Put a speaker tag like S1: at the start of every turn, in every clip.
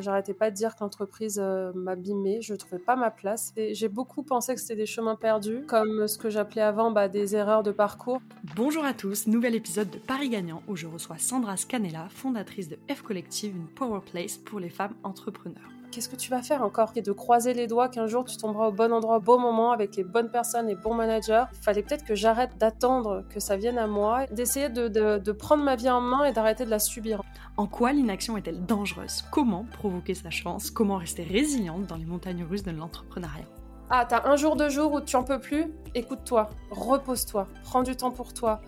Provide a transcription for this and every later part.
S1: J'arrêtais pas de dire que l'entreprise euh, m'abîmait, je trouvais pas ma place. J'ai beaucoup pensé que c'était des chemins perdus, comme ce que j'appelais avant bah, des erreurs de parcours.
S2: Bonjour à tous, nouvel épisode de Paris Gagnant où je reçois Sandra Scanella, fondatrice de F Collective, une power place pour les femmes entrepreneurs
S1: qu'est-ce que tu vas faire encore Et de croiser les doigts qu'un jour tu tomberas au bon endroit, au bon moment, avec les bonnes personnes, les bons managers. Il fallait peut-être que j'arrête d'attendre que ça vienne à moi, d'essayer de, prendre ma vie en main et d'arrêter de la subir.
S2: En quoi l'inaction est-elle dangereuse? Comment provoquer sa chance? Comment rester résiliente dans les montagnes russes de l'entrepreneuriat?
S1: Ah, t'as un jour, deux jours où tu en peux plus? Écoute-toi, repose-toi, prends du temps pour toi,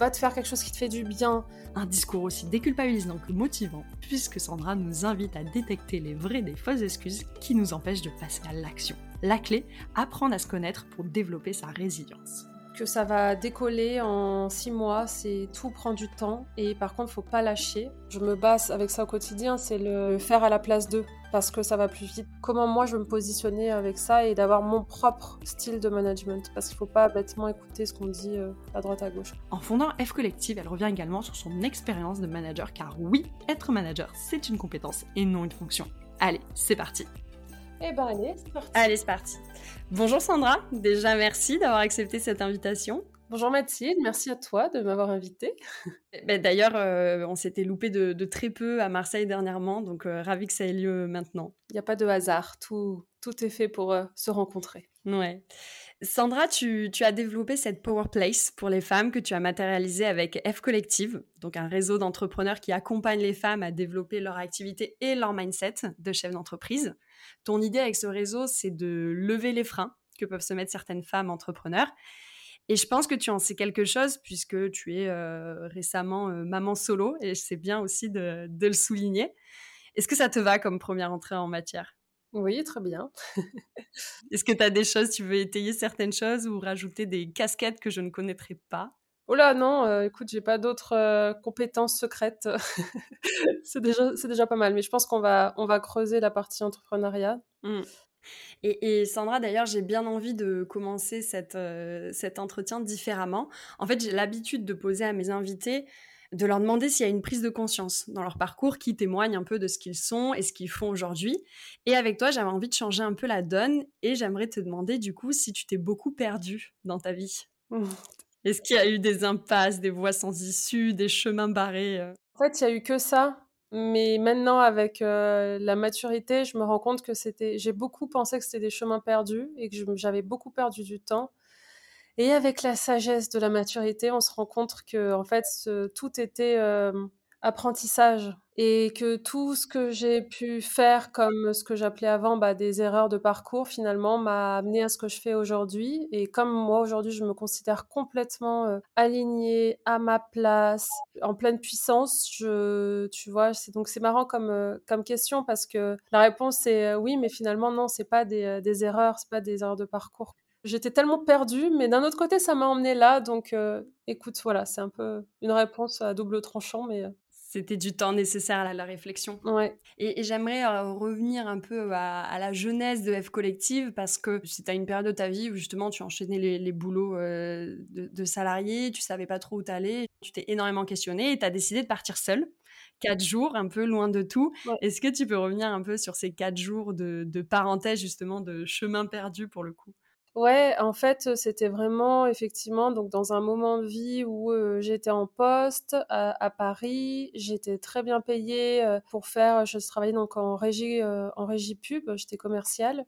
S1: va te faire quelque chose qui te fait du bien.
S2: Un discours aussi déculpabilisant que motivant, puisque Sandra nous invite à détecter les vraies des fausses excuses qui nous empêchent de passer à l'action. La clé, apprendre à se connaître pour développer sa résilience
S1: que ça va décoller en six mois, c'est tout prend du temps et par contre faut pas lâcher. Je me base avec ça au quotidien, c'est le faire à la place d'eux parce que ça va plus vite. Comment moi je veux me positionner avec ça et d'avoir mon propre style de management parce qu'il faut pas bêtement écouter ce qu'on dit euh, à droite à gauche.
S2: En fondant F Collective, elle revient également sur son expérience de manager car oui, être manager c'est une compétence et non une fonction. Allez, c'est parti.
S1: Eh ben allez, c'est parti.
S2: Allez, c'est parti. Bonjour Sandra, déjà merci d'avoir accepté cette invitation.
S1: Bonjour Mathilde, merci à toi de m'avoir invitée.
S2: Ben, d'ailleurs, euh, on s'était loupé de, très peu à Marseille dernièrement, donc euh, ravi que ça ait lieu maintenant.
S1: Il n'y a pas de hasard, tout, tout est fait pour euh, se rencontrer.
S2: Ouais. Sandra, tu, as développé cette Power Place pour les femmes que tu as matérialisée avec F Collective, donc un réseau d'entrepreneurs qui accompagne les femmes à développer leur activité et leur mindset de chef d'entreprise. Ton idée avec ce réseau, c'est de lever les freins que peuvent se mettre certaines femmes entrepreneurs. Et je pense que tu en sais quelque chose puisque tu es euh, récemment euh, maman solo et c'est bien aussi de, de le souligner. Est-ce que ça te va comme première entrée en matière?
S1: Oui, très bien.
S2: Est-ce que tu as des choses, tu veux étayer certaines choses ou rajouter des casquettes que je ne connaîtrais pas?
S1: Oh là, non, euh, écoute, j'ai pas d'autres euh, compétences secrètes. c'est déjà, déjà pas mal, mais je pense qu'on va, on va creuser la partie entrepreneuriat.
S2: Mmh. Et, Sandra, d'ailleurs, j'ai bien envie de commencer cette, euh, cet entretien différemment. En fait, j'ai l'habitude de poser à mes invités de leur demander s'il y a une prise de conscience dans leur parcours qui témoigne un peu de ce qu'ils sont et ce qu'ils font aujourd'hui. Et avec toi, j'avais envie de changer un peu la donne et j'aimerais te demander du coup si tu t'es beaucoup perdu dans ta vie. Est-ce qu'il y a eu des impasses, des voies sans issue, des chemins barrés euh?
S1: En fait, il y a eu que ça. Mais maintenant, avec euh, la maturité, je me rends compte que c'était. J'ai beaucoup pensé que c'était des chemins perdus et que j'avais beaucoup perdu du temps. Et avec la sagesse de la maturité, on se rend compte que en fait, tout était euh, apprentissage et que tout ce que j'ai pu faire comme ce que j'appelais avant bah, des erreurs de parcours finalement m'a amené à ce que je fais aujourd'hui et comme moi aujourd'hui je me considère complètement euh, alignée à ma place en pleine puissance je tu vois c'est donc c'est marrant comme euh, question parce que la réponse c'est oui mais finalement non c'est pas des, des erreurs c'est pas des erreurs de parcours J'étais tellement perdue, mais d'un autre côté, ça m'a emmenée là. Donc, euh, écoute, voilà, c'est un peu une réponse à double tranchant, mais. Euh
S2: C'était du temps nécessaire à la, réflexion.
S1: Ouais.
S2: Et, j'aimerais euh, revenir un peu à, la jeunesse de F Collective parce que c'était une période de ta vie où justement tu enchaînais les, les boulots de, de, salarié, tu savais pas trop où t'allais, tu t'es énormément questionné et tu as décidé de partir seule quatre jours, un peu loin de tout. Est-ce que tu peux revenir un peu sur ces quatre jours de, de parenthèse, justement, de chemin perdu pour le coup?
S1: Ouais, en fait, c'était vraiment effectivement donc dans un moment de vie où j'étais en poste à, Paris, j'étais très bien payée pour faire, je travaillais donc en régie en régie pub, j'étais commerciale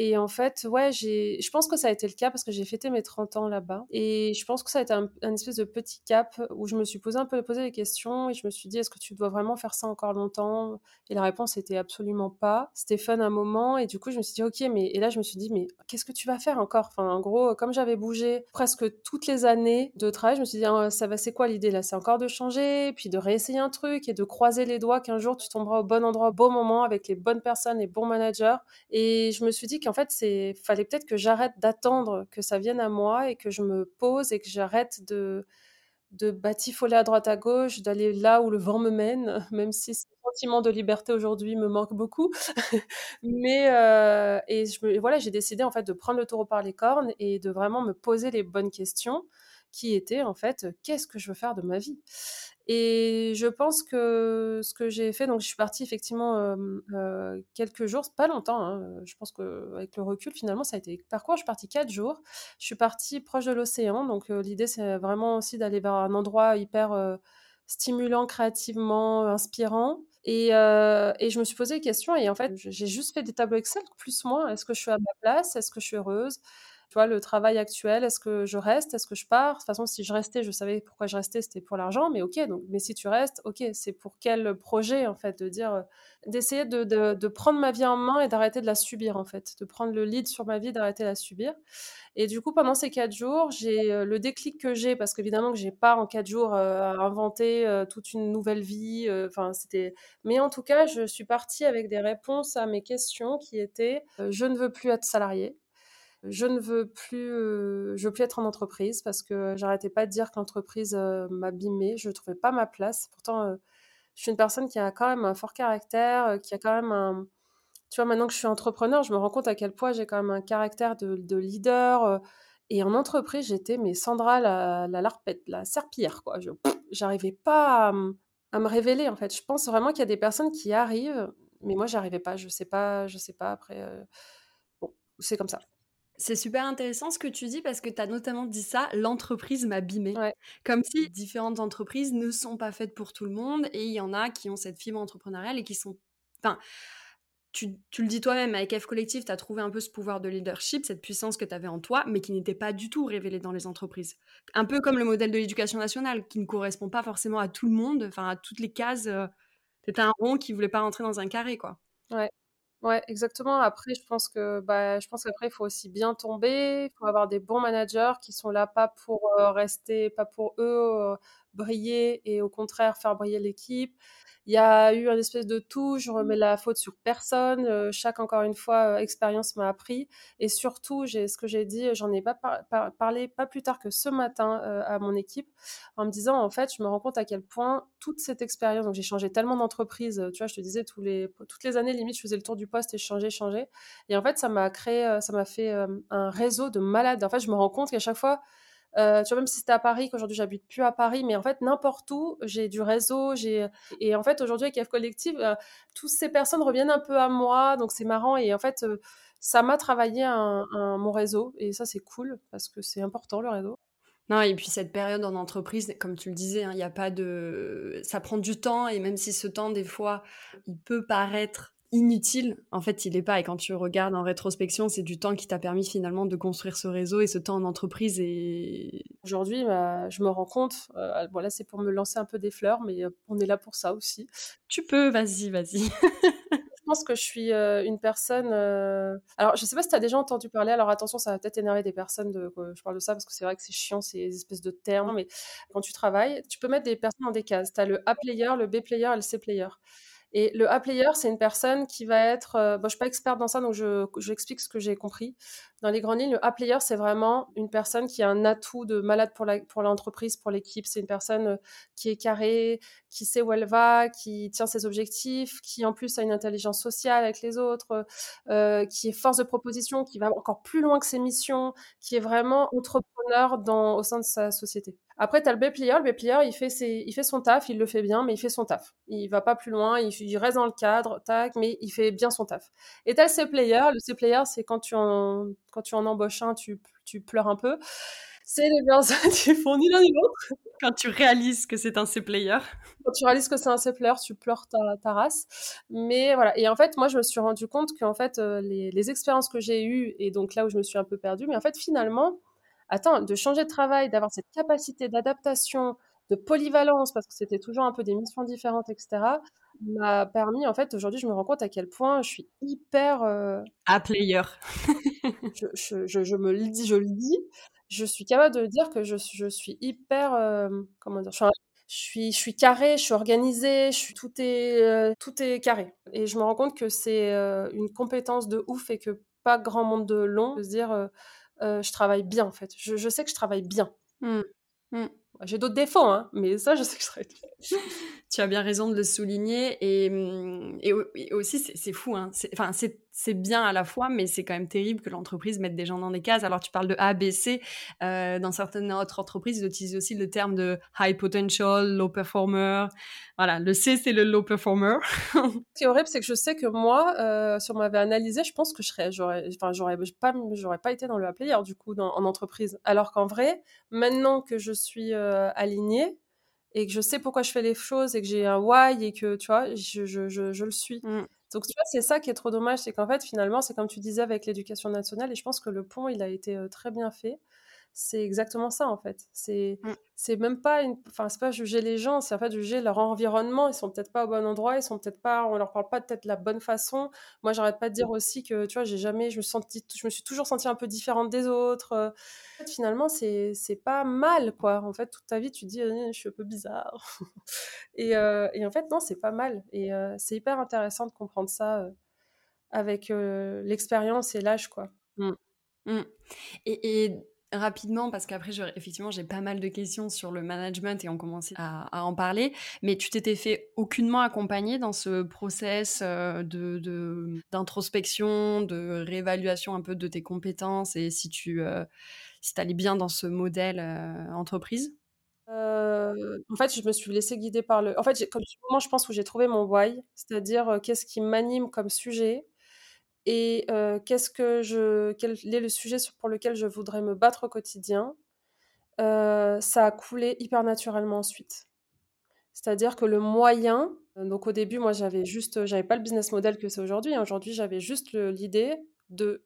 S1: et en fait, ouais, je pense que ça a été le cas parce que j'ai fêté mes 30 ans là-bas. Et je pense que ça a été un, espèce de petit cap où je me suis posé un peu posé des questions et je me suis dit, est-ce que tu dois vraiment faire ça encore longtemps? Et la réponse était absolument pas. C'était fun un moment et du coup, je me suis dit, ok, mais et là, je me suis dit, mais qu'est-ce que tu vas faire encore? Enfin, en gros, comme j'avais bougé presque toutes les années de travail, je me suis dit, ah, ça va, c'est quoi l'idée là? C'est encore de changer, puis de réessayer un truc et de croiser les doigts qu'un jour tu tomberas au bon endroit, au bon moment avec les bonnes personnes, les bons managers. Et je me suis dit en fait, c'est fallait peut-être que j'arrête d'attendre que ça vienne à moi et que je me pose et que j'arrête de de batifoler à droite à gauche, d'aller là où le vent me mène, même si ce sentiment de liberté aujourd'hui me manque beaucoup. Mais euh, et je voilà, j'ai décidé en fait de prendre le taureau par les cornes et de vraiment me poser les bonnes questions qui était en fait, qu'est-ce que je veux faire de ma vie? Et je pense que ce que j'ai fait, donc je suis partie effectivement quelques jours, pas longtemps. Hein, je pense qu'avec le recul, finalement, ça a été parcours. Je suis partie quatre jours. Je suis partie proche de l'océan, donc l'idée c'est vraiment aussi d'aller vers un endroit hyper stimulant créativement, inspirant. Et, et, je me suis posé des questions et en fait, j'ai juste fait des tableaux Excel, plus moins. Est-ce que je suis à ma place? Est-ce que je suis heureuse? Tu vois, le travail actuel, est-ce que je reste Est-ce que je pars? De toute façon, si je restais, je savais pourquoi je restais, c'était pour l'argent, mais ok, donc, mais si tu restes, ok, c'est pour quel projet, en fait, de dire, euh, d'essayer de, de, prendre ma vie en main et d'arrêter de la subir, en fait, de prendre le lead sur ma vie, d'arrêter de la subir. Et du coup, pendant ces quatre jours, j'ai euh, le déclic que j'ai, parce qu'évidemment que j'ai pas en quatre jours euh, inventé toute une nouvelle vie, enfin, c'était, mais en tout cas, je suis partie avec des réponses à mes questions qui étaient, je ne veux plus être salariée je ne veux plus, je veux plus être en entreprise parce que j'arrêtais pas de dire que l'entreprise m'abîmait. Je ne trouvais pas ma place. Pourtant, je suis une personne qui a quand même un fort caractère, qui a quand même un. Tu vois, maintenant que je suis entrepreneur, je me rends compte à quel point j'ai quand même un caractère de, leader. et en entreprise, j'étais, mais Sandra, la, la larpette, la serpillière, quoi. J'arrivais pas à, me révéler, en fait. Je pense vraiment qu'il y a des personnes qui arrivent, mais moi, j'arrivais pas. Je sais pas, je sais pas. Après, bon, c'est comme ça.
S2: C'est super intéressant ce que tu dis parce que tu as notamment dit ça, l'entreprise m'a bimé. Comme si différentes entreprises ne sont pas faites pour tout le monde et il y en a qui ont cette fibre entrepreneuriale et qui sont... Enfin, tu, le dis toi-même, avec F Collectif, tu as trouvé un peu ce pouvoir de leadership, cette puissance que tu avais en toi, mais qui n'était pas du tout révélée dans les entreprises. Un peu comme le modèle de l'éducation nationale, qui ne correspond pas forcément à tout le monde, enfin à toutes les cases. Euh, C'était un rond qui voulait pas rentrer dans un carré, quoi.
S1: Ouais. Ouais, exactement. Après, je pense que, bah, je pense qu'après, il faut aussi bien tomber. Il faut avoir des bons managers qui sont là pas pour rester, pas pour eux briller et au contraire faire briller l'équipe. Il y a eu une espèce de tout, je remets la faute sur personne. Euh, chaque, encore une fois, euh, expérience m'a appris. Et surtout, j'ai ce que j'ai dit, j'en ai pas parlé pas plus tard que ce matin euh, à mon équipe, en me disant, en fait, je me rends compte à quel point toute cette expérience, donc j'ai changé tellement d'entreprises, tu vois, je te disais, tous les, toutes les années, limite, je faisais le tour du poste et je changeais, changeais. Et en fait, ça m'a créé, ça m'a fait un réseau de malades. En fait, je me rends compte qu'à chaque fois, euh, tu vois, même si c'était à Paris, qu'aujourd'hui j'habite plus à Paris, mais en fait, n'importe où, j'ai du réseau. j'ai Et en fait, aujourd'hui, avec F Collective, euh, toutes ces personnes reviennent un peu à moi, donc c'est marrant. Et en fait, euh, ça m'a travaillé un, mon réseau, et ça, c'est cool, parce que c'est important, le réseau.
S2: Non, et puis cette période en entreprise, comme tu le disais, hein, il n'y a pas de. Ça prend du temps, et même si ce temps, des fois, il peut paraître inutile, en fait, il n'est pas. Et quand tu regardes en rétrospection, c'est du temps qui t'a permis finalement de construire ce réseau et ce temps en entreprise. Et
S1: aujourd'hui, bah, je me rends compte. Euh, bon, là, c'est pour me lancer un peu des fleurs, mais euh, on est là pour ça aussi.
S2: Tu peux, vas-y, vas-y.
S1: je pense que je suis euh, une personne. Alors, je sais pas si tu as déjà entendu parler. Alors, attention, ça va peut-être énerver des personnes de je parle de ça parce que c'est vrai que c'est chiant, ces espèces de termes. Mais quand tu travailles, tu peux mettre des personnes dans des cases. Tu as le A player, le B player et le C player. Et le A-player, c'est une personne qui va être. Euh, bon, je ne suis pas experte dans ça, donc je, j'explique ce que j'ai compris. Dans les grandes lignes, le A-player, c'est vraiment une personne qui a un atout de malade pour, la, pour l'entreprise, pour l'équipe. C'est une personne euh, qui est carrée, qui sait où elle va, qui tient ses objectifs, qui en plus a une intelligence sociale avec les autres, euh, qui est force de proposition, qui va encore plus loin que ses missions, qui est vraiment entrepreneur dans, au sein de sa société. Après, tu as le B-player. Le B-player, il, fait il fait son taf, il le fait bien, mais il fait son taf. Il va pas plus loin, il, reste dans le cadre, tac, mais il fait bien son taf. Et tu as le C-player. Le C-player, c'est quand tu en, quand tu en embauches un, tu, tu pleures un peu. C'est les personnes qui font ni l'un ni l'autre.
S2: Quand tu réalises que c'est un C-player.
S1: Quand tu réalises que c'est un C-player, tu pleures ta, ta, race. Mais voilà. Et en fait, moi, je me suis rendu compte qu'en fait, euh, les, les expériences que j'ai eues, et donc là où je me suis un peu perdue, mais en fait, finalement, attends, de changer de travail, d'avoir cette capacité d'adaptation, de polyvalence, parce que c'était toujours un peu des missions différentes, etc., m'a permis, en fait, aujourd'hui, je me rends compte à quel point je suis hyper... Euh,
S2: A player.
S1: je, me le dis, je le dis, je suis capable de dire que je, suis hyper... Euh, comment dire je suis, je suis, carré, je suis organisée, je suis, tout, est, euh, tout est carré. Et je me rends compte que c'est une compétence de ouf et que pas grand monde de long de se dire euh, je travaille bien en fait. Je, sais que je travaille bien.
S2: Mmh. Mmh.
S1: J'ai d'autres défauts, hein, mais ça, je sais que je serais.
S2: tu as bien raison de le souligner. Et, mmh, et, aussi, c'est fou. Hein. Enfin, c'est bien à la fois, mais c'est quand même terrible que l'entreprise mette des gens dans des cases. Alors, tu parles de A, B, C. Euh, dans certaines autres entreprises, ils utilisent aussi le terme de high potential, low performer. Voilà, le C, c'est le low performer.
S1: Ce qui est horrible, c'est que je sais que moi, euh, si on m'avait analysé, je pense que je serais, j'aurais, enfin, j'aurais pas, j'aurais pas été dans le A player du coup en entreprise. Alors qu'en vrai, maintenant que je suis euh, alignée, et que je sais pourquoi je fais les choses et que j'ai un why et que tu vois, je, je, je, le suis. Mmh. Donc tu vois, c'est ça qui est trop dommage, c'est qu'en fait finalement, c'est comme tu disais avec l'éducation nationale et je pense que le pont, il a été euh, très bien fait c'est exactement ça en fait. C'est mmh. c'est même pas une enfin c'est pas juger les gens, c'est en fait juger leur environnement, ils sont peut-être pas au bon endroit, ils sont peut-être pas on leur parle pas peut-être de la bonne façon. Moi, j'arrête pas de dire aussi que tu vois, j'ai jamais je me senti je me suis toujours sentie un peu différente des autres. En fait, finalement, c'est c'est pas mal quoi. En fait, toute ta vie tu te dis «Eh, je suis un peu bizarre. et, euh, et, en fait non, c'est pas mal et euh, c'est hyper intéressant de comprendre ça euh, avec l'expérience et l'âge quoi.
S2: Mmh. Mmh. Et, et Rapidement, parce qu'après, effectivement, j'ai pas mal de questions sur le management et on commençait à, en parler. Mais tu t'étais fait aucunement accompagner dans ce process euh, de d'introspection, de, réévaluation un peu de tes compétences et si tu euh, si bien dans ce modèle euh, entreprise?
S1: En fait, je me suis laissée guider par le. En fait, comme moment, je pense, où j'ai trouvé mon why, c'est-à-dire qu'est-ce qui m'anime comme sujet et qu'est-ce que je, quel est le sujet pour lequel je voudrais me battre au quotidien, ça a coulé hyper naturellement ensuite. C'est-à-dire que le moyen, donc au début, moi, j'avais juste, j'avais pas le business model que c'est aujourd'hui. Hein. Aujourd'hui, j'avais juste l'idée de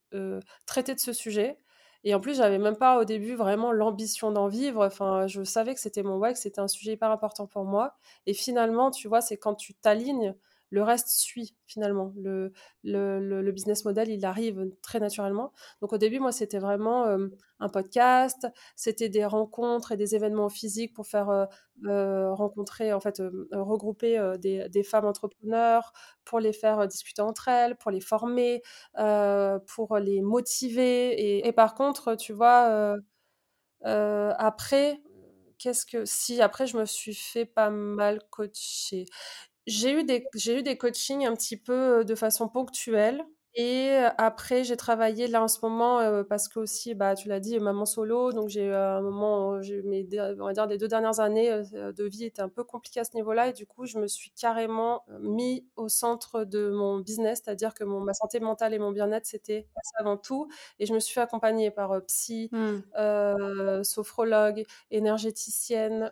S1: traiter de ce sujet. Et en plus, j'avais même pas au début vraiment l'ambition d'en vivre. Enfin, je savais que c'était mon why, que c'était un sujet hyper important pour moi. Et finalement, tu vois, c'est quand tu t'alignes le reste suit finalement. Le, le, business model, il arrive très naturellement. Donc au début, moi, c'était vraiment un podcast, c'était des rencontres et des événements physiques pour faire rencontrer, en fait, regrouper des, femmes entrepreneurs, pour les faire discuter entre elles, pour les former, pour les motiver. Et, par contre, tu vois, après, qu'est-ce que si après je me suis fait pas mal coacher j'ai eu des j'ai eu des coachings un petit peu, de façon ponctuelle et après, j'ai travaillé là en ce moment parce que aussi, bah, tu l'as dit, maman solo, donc j'ai eu un moment, j'ai mes, on va dire, les deux dernières années de vie étaient un peu compliquées à ce niveau-là et du coup, je me suis carrément mis au centre de mon business, c'est-à-dire que mon, ma santé mentale et mon bien-être, c'était avant tout. Et je me suis fait accompagner par psy, mmh. sophrologue, énergéticienne,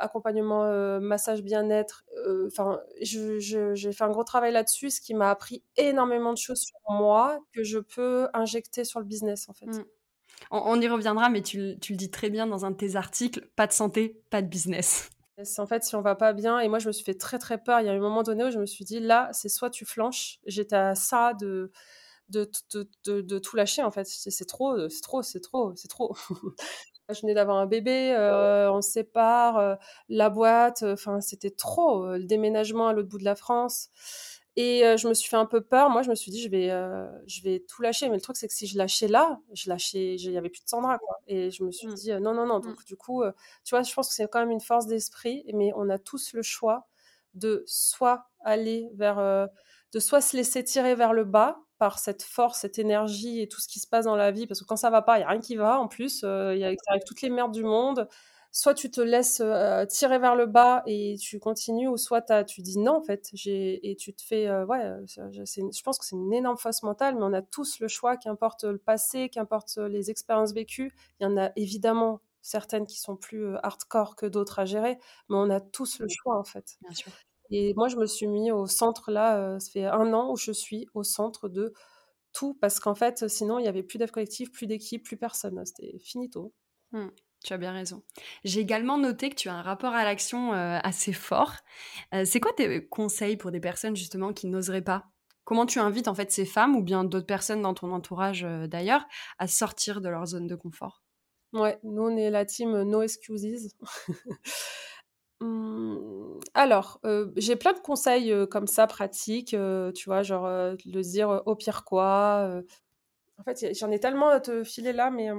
S1: accompagnement massage bien-être. Enfin, j'ai fait un gros travail là-dessus, ce qui m'a appris énormément de choses moi que je peux injecter sur le business en fait. Mmh.
S2: On, y reviendra, mais tu, le dis très bien dans un de tes articles, pas de santé, pas de business.
S1: En fait, si on va pas bien, et moi je me suis fait très très peur, il y a un moment donné où je me suis dit, là, c'est soit tu flanches, j'étais à ça de, de, de, tout lâcher en fait. C'est trop, c'est trop, c'est trop, c'est trop. je venais d'avoir un bébé, euh, on se sépare, euh, la boîte, enfin c'était trop, euh, le déménagement à l'autre bout de la France. Et je me suis fait un peu peur. Moi, je me suis dit, je vais, je vais tout lâcher. Mais le truc, c'est que si je lâchais là, je lâchais, il n'y avait plus de Sandra, quoi. Et je me suis mmh. dit, non, non, non. Mmh. Donc, du coup, tu vois, je pense que c'est quand même une force d'esprit. Mais on a tous le choix de soit aller vers, de soit se laisser tirer vers le bas par cette force, cette énergie et tout ce qui se passe dans la vie. Parce que quand ça va pas, il y a rien qui va. En plus, il y a, ça arrive toutes les merdes du monde soit tu te laisses tirer vers le bas et tu continues, ou soit tu dis non, en fait, et tu te fais, ouais, je pense que c'est une énorme fausse mentale, mais on a tous le choix, qu'importe le passé, qu'importe les expériences vécues. Il y en a évidemment certaines qui sont plus hardcore que d'autres à gérer, mais on a tous le choix, en fait. Bien sûr. Et moi, je me suis mis au centre, là, ça fait un an où je suis au centre de tout, parce qu'en fait, sinon, il n'y avait plus d'œuvre collective, plus d'équipe, plus personne. C'était finito.
S2: Mmh. Tu as bien raison. J'ai également noté que tu as un rapport à l'action euh, assez fort. Euh, c'est quoi tes conseils pour des personnes justement qui n'oseraient pas? Comment tu invites en fait ces femmes ou bien d'autres personnes dans ton entourage euh, d'ailleurs à sortir de leur zone de confort?
S1: Ouais, nous on est la team No Excuses. Mmh, alors, j'ai plein de conseils comme ça pratiques, tu vois, genre le dire au pire quoi. En fait, j'en ai tellement à te filer là, mais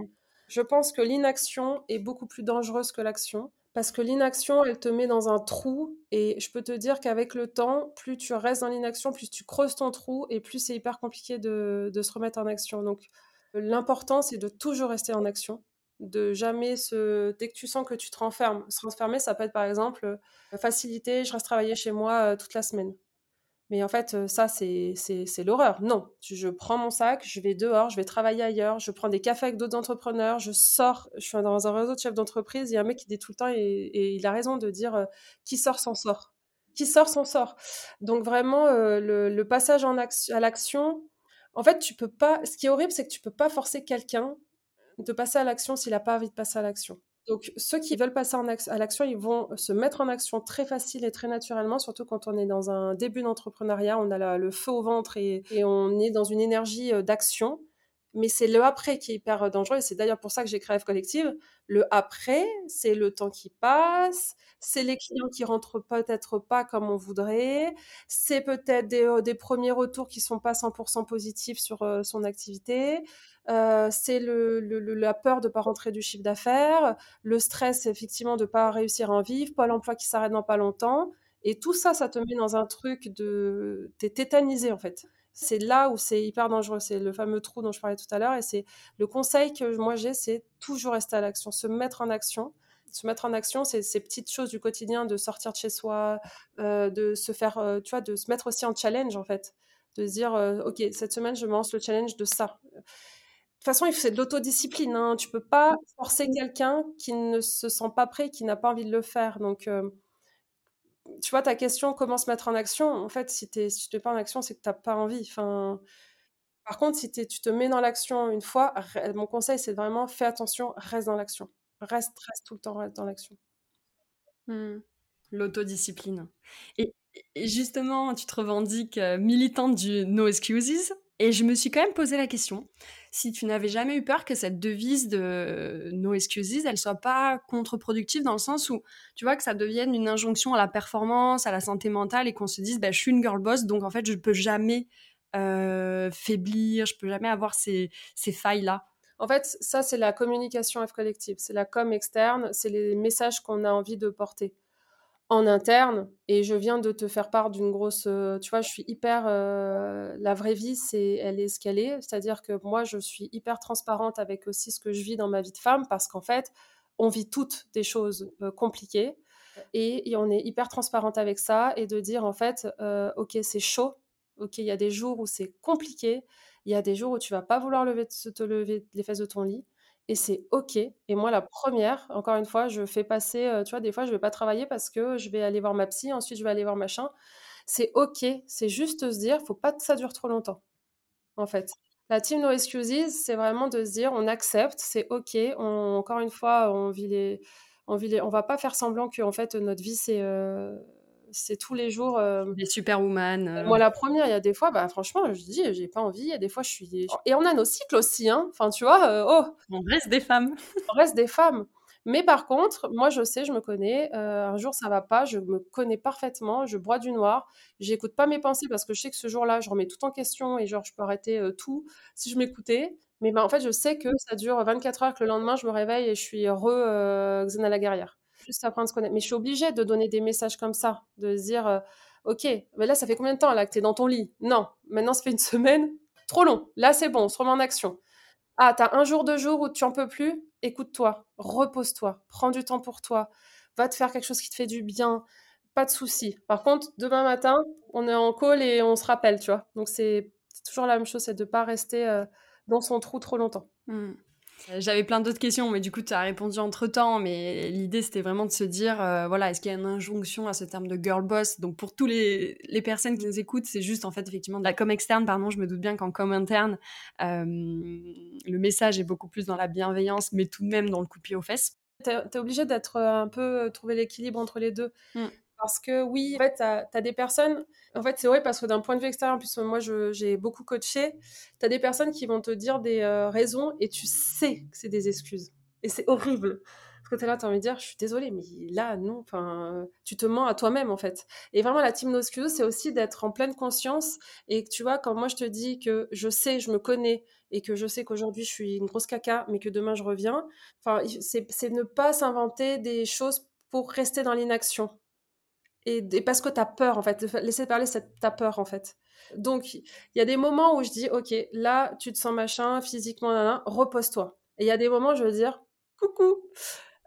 S1: je pense que l'inaction est beaucoup plus dangereuse que l'action Parce que l'inaction, elle te met dans un trou et je peux te dire qu'avec le temps, plus tu restes dans l'inaction, plus tu creuses ton trou et plus c'est hyper compliqué de, se remettre en action. Donc l'important, c'est de toujours rester en action, de jamais se... Dès que tu sens que tu te renfermes, se renfermer, ça peut être par exemple facilité, je reste travailler chez moi toute la semaine. Mais en fait, ça, c'est l'horreur. Non, je prends mon sac, je vais dehors, je vais travailler ailleurs, je prends des cafés avec d'autres entrepreneurs, je sors. Je suis dans un réseau de chefs d'entreprise. Il y a un mec qui dit tout le temps, et, il a raison de dire qui sort s'en sort. Qui sort s'en sort. Donc vraiment, le, passage en à l'action, en fait, tu peux pas. Ce qui est horrible, c'est que tu peux pas forcer quelqu'un de passer à l'action s'il n'a pas envie de passer à l'action. Donc, ceux qui veulent passer à l'action, ils vont se mettre en action très facile et très naturellement, surtout quand on est dans un début d'entrepreneuriat, on a le feu au ventre et, on est dans une énergie d'action. Mais c'est le après qui est hyper dangereux et c'est d'ailleurs pour ça que j'ai créé F Collective. Le après, c'est le temps qui passe, c'est les clients qui rentrent peut-être pas comme on voudrait, c'est peut-être des, des, premiers retours qui sont pas 100% positifs sur son activité, euh, c'est le, la peur de pas rentrer du chiffre d'affaires, le stress effectivement de pas réussir à en vivre, pas l'emploi qui s'arrête dans pas longtemps. Et tout ça, ça te met dans un truc de... T'es tétanisé en fait. C'est là où c'est hyper dangereux. C'est le fameux trou dont je parlais tout à l'heure. Et c'est le conseil que moi j'ai, c'est toujours rester à l'action, se mettre en action. Se mettre en action, c'est ces petites choses du quotidien, de sortir de chez soi, euh, de se faire, euh, tu vois, de se mettre aussi en challenge en fait. De se dire, ok, cette semaine, je me lance le challenge de ça toute façon, c'est de l'autodiscipline. Hein. Tu peux pas forcer quelqu'un qui ne se sent pas prêt, qui n'a pas envie de le faire. Donc, euh, tu vois, ta question, comment se mettre en action En fait, si, tu ne pas en action, c'est que tu n'as pas envie. Enfin, par contre, si tu te mets dans l'action une fois, mon conseil, c'est vraiment fais attention, reste dans l'action. Reste, reste tout le temps, reste dans l'action.
S2: Mmh. L'autodiscipline. Et, et, justement, tu te revendiques euh, militante du No Excuses? Et je me suis quand même posé la question si tu n'avais jamais eu peur que cette devise de no excuses, elle soit pas contre-productive dans le sens où tu vois que ça devienne une injonction à la performance, à la santé mentale et qu'on se dise bah, je suis une girl boss donc en fait je peux jamais euh, faiblir, je peux jamais avoir ces, ces failles là.
S1: En fait, ça, c'est la communication F collective, c'est la com externe, c'est les messages qu'on a envie de porter en interne et je viens de te faire part d'une grosse euh, tu vois je suis hyper euh, la vraie vie c'est elle est ce qu'elle est. C'est-à-dire que moi je suis hyper transparente avec aussi ce que je vis dans ma vie de femme parce qu'en fait on vit toutes des choses euh, compliquées et, on est hyper transparente avec ça et de dire en fait ok c'est chaud ok il y a des jours où c'est compliqué il y a des jours où tu vas pas vouloir lever, te lever les fesses de ton lit et c'est OK. Et moi, la première, encore une fois, je fais passer, tu vois, des fois, je vais pas travailler parce que je vais aller voir ma psy, ensuite je vais aller voir machin. C'est OK, c'est juste se dire, faut pas que ça dure trop longtemps, en fait. La team No Excuses, c'est vraiment de se dire, on accepte, c'est OK. Encore une fois, on vit on va pas faire semblant que en fait notre vie c'est c'est tous les jours.
S2: Euh, des superwoman.
S1: Euh. Moi, la première, il y a des fois, bah, franchement, je dis, j'ai pas envie. Il y a des fois, je suis. Et on a nos cycles aussi, hein. Enfin, tu vois, euh, oh.
S2: On reste des femmes.
S1: on reste des femmes. Mais par contre, moi, je sais, je me connais. un jour, ça va pas. Je me connais parfaitement. Je bois du noir. J'écoute pas mes pensées parce que je sais que ce jour-là, je remets tout en question et genre, je peux arrêter tout si je m'écoutais. Mais bah, en fait, je sais que ça dure 24 heures, que le lendemain, je me réveille et je suis heureux, Xena la guerrière juste apprendre à se connaître. Mais je suis obligée de donner des messages comme ça, de dire, euh, ok, mais là, ça fait combien de temps là que tu es dans ton lit? Non, maintenant, ça fait une semaine. Trop long. Là, c'est bon, on se remet en action. Ah, tu as un jour, deux jours où tu en peux plus? Écoute-toi, repose-toi, prends du temps pour toi, va te faire quelque chose qui te fait du bien, pas de souci. Par contre, demain matin, on est en call et on se rappelle, tu vois. Donc, c'est toujours la même chose, c'est de ne pas rester euh, dans son trou trop longtemps.
S2: Mmh. Euh, j'avais plein d'autres questions, mais du coup, tu as répondu entre temps. Mais l'idée, c'était vraiment de se dire, euh, voilà, est-ce qu'il y a une injonction à ce terme de girl boss? Donc, pour tous les, les, personnes qui nous écoutent, c'est juste, en fait, effectivement, de la com externe. Pardon, je me doute bien qu'en com interne, euh, le message est beaucoup plus dans la bienveillance, mais tout de même dans le coup de pied aux fesses.
S1: Tu es, obligé d'être un peu, trouver l'équilibre entre les deux. Mm. Parce que oui, en fait, tu as, des personnes, en fait, c'est vrai parce que d'un point de vue extérieur, plus, moi, j'ai beaucoup coaché, tu as des personnes qui vont te dire des euh, raisons et tu sais que c'est des excuses. Et c'est horrible. Parce que tu là, tu as envie de dire, je suis désolée, mais là, non, enfin, tu te mens à toi-même, en fait. Et vraiment, la team No c'est aussi d'être en pleine conscience. Et que tu vois, quand moi, je te dis que je sais, je me connais, et que je sais qu'aujourd'hui, je suis une grosse caca, mais que demain, je reviens, enfin, c'est ne pas s'inventer des choses pour rester dans l'inaction. Et, parce que tu as peur, en fait. Laisser parler, c'est ta peur, en fait. Donc, il y a des moments où je dis, OK, là, tu te sens machin, physiquement, repose-toi. Et il y a des moments où je veux dire, coucou.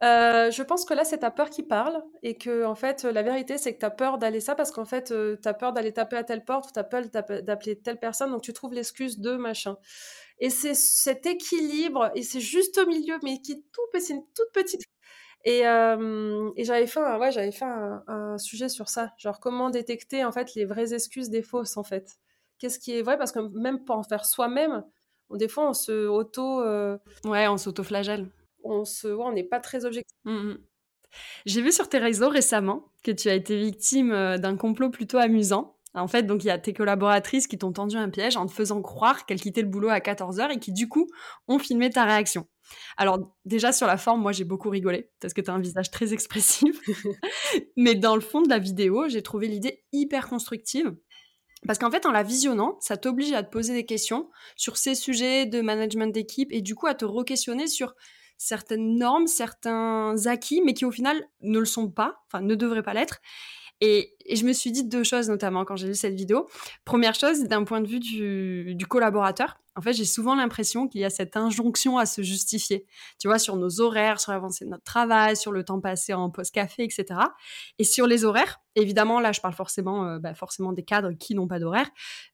S1: Euh, je pense que là, c'est ta peur qui parle et que, en fait, la vérité, c'est que tu as peur d'aller ça parce qu'en fait, euh, tu as peur d'aller taper à telle porte ou tu as peur d'appeler telle personne, donc tu trouves l'excuse de machin. Et c'est cet équilibre, et c'est juste au milieu, mais qui est tout petit, une toute petite et, et j'avais fait, un, ouais, j'avais fait un, sujet sur ça, genre comment détecter en fait les vraies excuses des fausses en fait. Qu'est-ce qui est vrai? Parce que même pour en faire soi-même, des fois on se auto.
S2: Ouais, on s'auto-flagelle.
S1: On se, ouais, on n'est pas très objectif.
S2: Mmh J'ai vu sur tes réseaux récemment que tu as été victime d'un complot plutôt amusant. En fait, donc il y a tes collaboratrices qui t'ont tendu un piège en te faisant croire qu'elles quittaient le boulot à 14h et qui du coup ont filmé ta réaction. Alors déjà sur la forme, moi j'ai beaucoup rigolé parce que tu as un visage très expressif. Mais dans le fond de la vidéo, j'ai trouvé l'idée hyper constructive. Parce qu'en fait, en la visionnant, ça t'oblige à te poser des questions sur ces sujets de management d'équipe et du coup à te re-questionner sur certaines normes, certains acquis, mais qui au final ne le sont pas, enfin ne devraient pas l'être. Et, je me suis dit deux choses notamment quand j'ai vu cette vidéo. Première chose, d'un point de vue du, collaborateur, en fait, j'ai souvent l'impression qu'il y a cette injonction à se justifier, tu vois, sur nos horaires, sur l'avancée de notre travail, sur le temps passé en post-café, etc. Et sur les horaires, évidemment, là, je parle forcément, euh, bah, forcément des cadres qui n'ont pas d'horaire.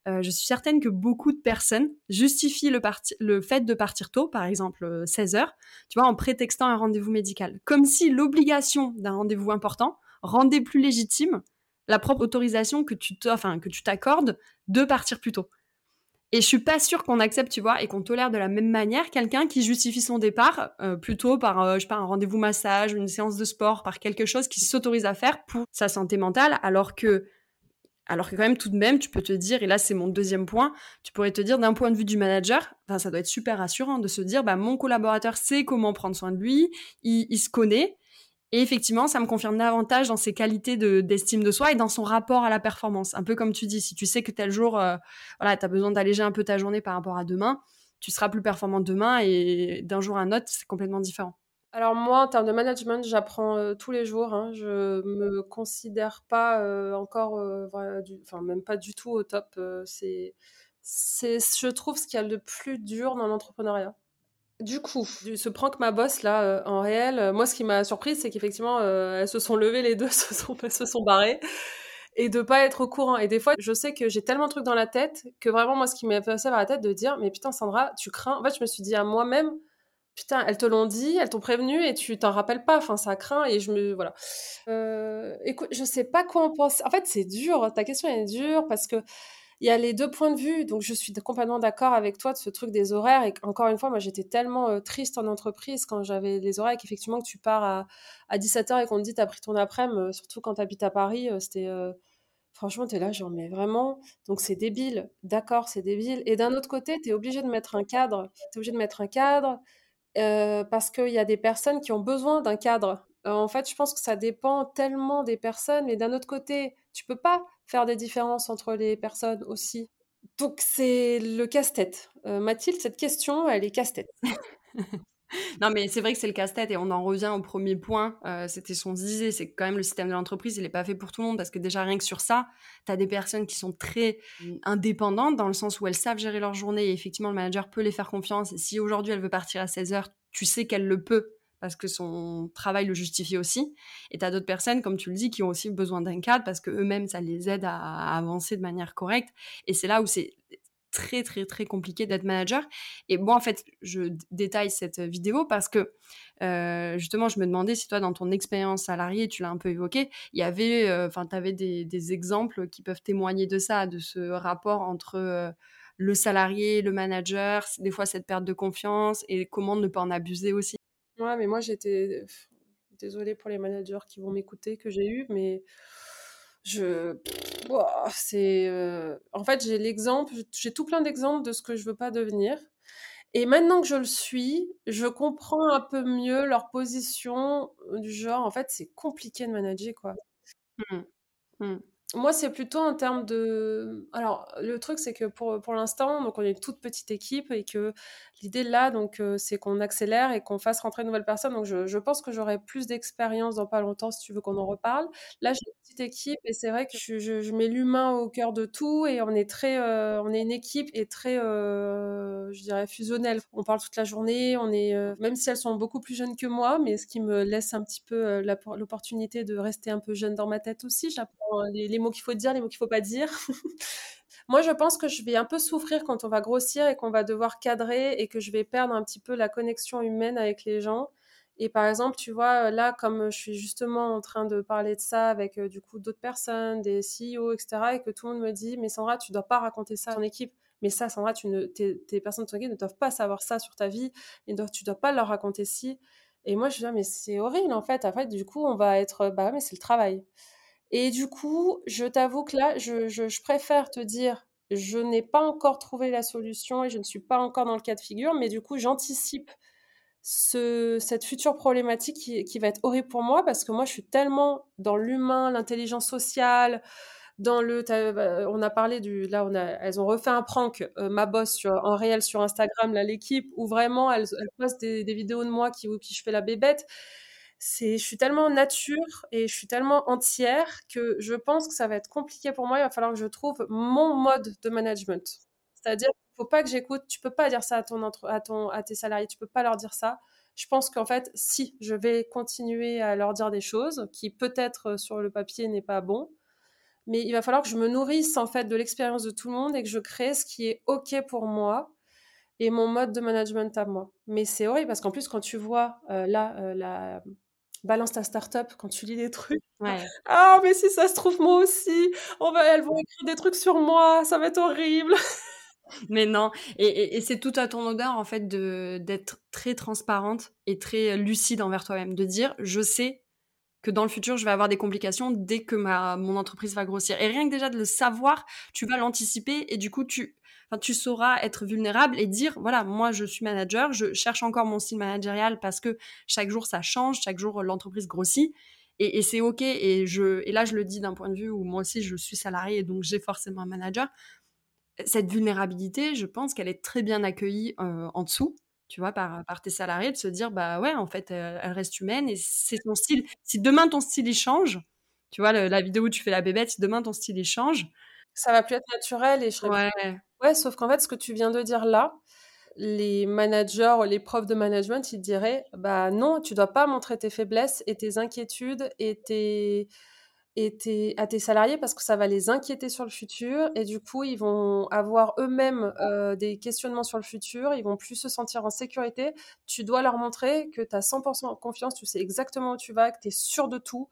S2: Euh, je suis certaine que beaucoup de personnes justifient le, le fait de partir tôt, par exemple 16 euh, heures, tu vois, en prétextant un rendez-vous médical, comme si l'obligation d'un rendez-vous important rendait plus légitime la propre autorisation que tu enfin, que tu t'accordes de partir plus tôt. Et je suis pas sûre qu'on accepte, tu vois, et qu'on tolère de la même manière quelqu'un qui justifie son départ euh, plutôt par, euh, je sais pas, un rendez-vous massage, une séance de sport, par quelque chose qui s'autorise à faire pour sa santé mentale, alors que, alors que quand même tout de même, tu peux te dire, et là c'est mon deuxième point, tu pourrais te dire d'un point de vue du manager, ça doit être super rassurant de se dire, bah mon collaborateur sait comment prendre soin de lui, il, il se connaît, et effectivement, ça me confirme davantage dans ses qualités d'estime de, soi et dans son rapport à la performance. Un peu comme tu dis, si tu sais que tel jour, euh, voilà, tu as besoin d'alléger un peu ta journée par rapport à demain, tu seras plus performant demain et d'un jour à un autre, c'est complètement différent.
S1: Alors moi, en termes de management, j'apprends euh, tous les jours. Hein. Je me considère pas euh, encore, enfin même pas du tout au top. c'est, je trouve, ce qu'il y a de plus dur dans l'entrepreneuriat. Du coup, ce prank ma boss là, euh, en réel, euh, moi ce qui m'a surprise, c'est qu'effectivement, euh, elles se sont levées les deux, se sont, se sont barrées et de pas être au courant. Et des fois, je sais que j'ai tellement de trucs dans la tête que vraiment, moi, ce qui m'est passé par la tête de dire, mais putain, Sandra, tu crains. En fait, je me suis dit à moi-même, putain, elles te l'ont dit, elles t'ont prévenu et tu t'en rappelles pas. Enfin, ça craint et je me. Voilà. écoute, je sais pas quoi en penser. En fait, c'est dur. Ta question est dure parce que il y a les deux points de vue. Donc, je suis complètement d'accord avec toi de ce truc des horaires. Et encore une fois, moi, j'étais tellement euh, triste en entreprise quand j'avais les horaires qu'effectivement, que tu pars à, à 17h et qu'on te dit, t'as pris ton après-midi, euh, surtout quand tu habites à Paris, euh, c'était. franchement, tu es là, genre, mais vraiment? Donc, c'est débile. D'accord, c'est débile. Et d'un autre côté, tu es obligé de mettre un cadre. Tu es obligé de mettre un cadre parce qu'il y a des personnes qui ont besoin d'un cadre. en fait, je pense que ça dépend tellement des personnes. Mais d'un autre côté, tu peux pas faire des différences entre les personnes aussi. Donc c'est le casse-tête. Euh, Mathilde, cette question, elle est casse-tête.
S2: non, mais c'est vrai que c'est le casse-tête et on en revient au premier point. Euh, c'était son disait, c'est quand même le système de l'entreprise, il n'est pas fait pour tout le monde parce que déjà rien que sur ça, tu as des personnes qui sont très indépendantes dans le sens où elles savent gérer leur journée et effectivement le manager peut les faire confiance. Et si aujourd'hui elle veut partir à 16 heures, tu sais qu'elle le peut parce que son travail le justifie aussi. Et tu as d'autres personnes, comme tu le dis, qui ont aussi besoin d'un cadre parce que eux-mêmes, ça les aide à, avancer de manière correcte. Et c'est là où c'est très très très compliqué d'être manager. Et moi, en fait, je détaille cette vidéo parce que euh, justement, je me demandais si toi, dans ton expérience salariée, tu l'as un peu évoqué, il y avait, euh, enfin, tu avais des, exemples qui peuvent témoigner de ça, de ce rapport entre euh, le salarié, le manager, des fois cette perte de confiance et comment ne pas en abuser aussi?
S1: Mais moi j'étais désolée pour les managers qui vont m'écouter que j'ai eu, mais je c'est euh, en fait j'ai l'exemple, j'ai tout plein d'exemples de ce que je veux pas devenir. Et maintenant que je le suis, je comprends un peu mieux leur position du genre en fait c'est compliqué de manager quoi.
S2: Mmh. Mmh.
S1: Moi, c'est plutôt en termes de alors, le truc, c'est que pour, pour l'instant, donc on est une toute petite équipe et que l'idée là, donc heu, c'est qu'on accélère et qu'on fasse rentrer de nouvelles personnes. Donc je je pense que j'aurai plus d'expérience dans pas longtemps, si tu veux qu'on en reparle. Là, j'ai une petite équipe et c'est vrai que je je je mets l'humain au cœur de tout et on est très, heu, on est une équipe et très, heu, je dirais fusionnelle. On parle toute la journée, on est, même si elles sont beaucoup plus jeunes que moi, mais ce qui me laisse un petit peu, l'opportunité de rester un peu jeune dans ma tête aussi. J'apprends les les mots qu'il faut dire, les mots qu'il faut pas dire. Moi, je pense que je vais un peu souffrir quand on va grossir et qu'on va devoir cadrer et que je vais perdre un petit peu la connexion humaine avec les gens. Et par exemple, tu vois, là, comme je suis justement en train de parler de ça avec euh, du coup d'autres personnes, des CEO, etc., et que tout le monde me dit, mais Sandra, tu dois pas raconter ça à ton équipe. Mais ça, Sandra, tes, personnes de ton équipe ne doivent pas savoir ça sur ta vie, et donc tu dois pas leur raconter ci. Et moi, je dis, mais c'est horrible en fait. Fait, du coup, on va être, bah, mais c'est le travail. Et du coup, je t'avoue que là, je, préfère te dire, je n'ai pas encore trouvé la solution et je ne suis pas encore dans le cas de figure, mais du coup, j'anticipe ce, cette future problématique qui, va être horrible pour moi parce que moi, je suis tellement dans l'humain, l'intelligence sociale, dans le, bah, on a parlé du, là, elles ont refait un prank, euh, ma boss en réel sur Instagram, là, l'équipe, où vraiment elles, postent des, vidéos de moi qui, qui je fais la bébête c'est, je suis tellement nature et je suis tellement entière que je pense que ça va être compliqué pour moi. Il va falloir que je trouve mon mode de management. C'est-à-dire qu'il faut pas que j'écoute. Tu peux pas dire ça à ton, à ton, à tes salariés. Tu peux pas leur dire ça. Je pense qu'en fait, si je vais continuer à leur dire des choses qui peut-être sur le papier n'est pas bon, mais il va falloir que je me nourrisse en fait de l'expérience de tout le monde et que je crée ce qui est ok pour moi et mon mode de management à moi. Mais c'est horrible parce qu'en plus quand tu vois euh, là euh, la balance ta start-up quand tu lis des trucs.
S2: Ouais.
S1: Ah, mais si ça se trouve, moi aussi, on va, elles vont écrire des trucs sur moi, ça va être horrible.
S2: mais non, et, et, et c'est tout à ton honneur, en fait, d'être très transparente et très lucide envers toi-même, de dire, je sais que dans le futur, je vais avoir des complications dès que ma, mon entreprise va grossir. Et rien que déjà de le savoir, tu vas l'anticiper et du coup, tu, tu sauras être vulnérable et dire voilà, moi je suis manager, je cherche encore mon style managérial parce que chaque jour ça change, chaque jour l'entreprise grossit. Et, et c'est ok. Et, je, et là, je le dis d'un point de vue où moi aussi je suis salarié et donc j'ai forcément un manager. Cette vulnérabilité, je pense qu'elle est très bien accueillie euh, en dessous tu vois, par, par, tes salariés, de se dire, bah ouais, en fait, elle, elle reste humaine et c'est ton style. Si demain ton style il change, tu vois, le, la vidéo où tu fais la bébête, si demain ton style il change,
S1: ça va plus être naturel et je ouais. Ouais, sauf qu'en fait, ce que tu viens de dire là, les managers les profs de management, ils diraient bah non, tu dois pas montrer tes faiblesses et tes inquiétudes et tes, et tes, à tes salariés parce que ça va les inquiéter sur le futur et du coup, ils vont avoir eux-mêmes euh, des questionnements sur le futur, ils vont plus se sentir en sécurité. Tu dois leur montrer que tu as 100% confiance, tu sais exactement où tu vas, que tu es sûr de tout.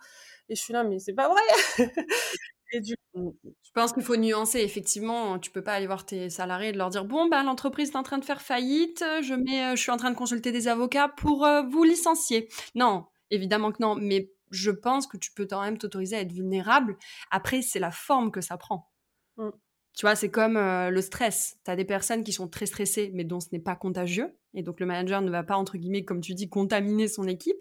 S1: Et je suis là, mais c'est pas vrai
S2: Et du... Mmh, je pense qu'il faut nuancer. Effectivement, tu peux pas aller voir tes salariés et leur dire bon ben l'entreprise est en train de faire faillite, je mets, je suis en train de consulter des avocats pour euh, vous licencier. Non, évidemment que non. Mais je pense que tu peux quand même t'autoriser à être vulnérable. Après, c'est la forme que ça prend. Mmh. Tu vois, c'est comme euh, le stress. Tu as des personnes qui sont très stressées, mais dont ce n'est pas contagieux. Et donc, le manager ne va pas, entre guillemets, comme tu dis, contaminer son équipe.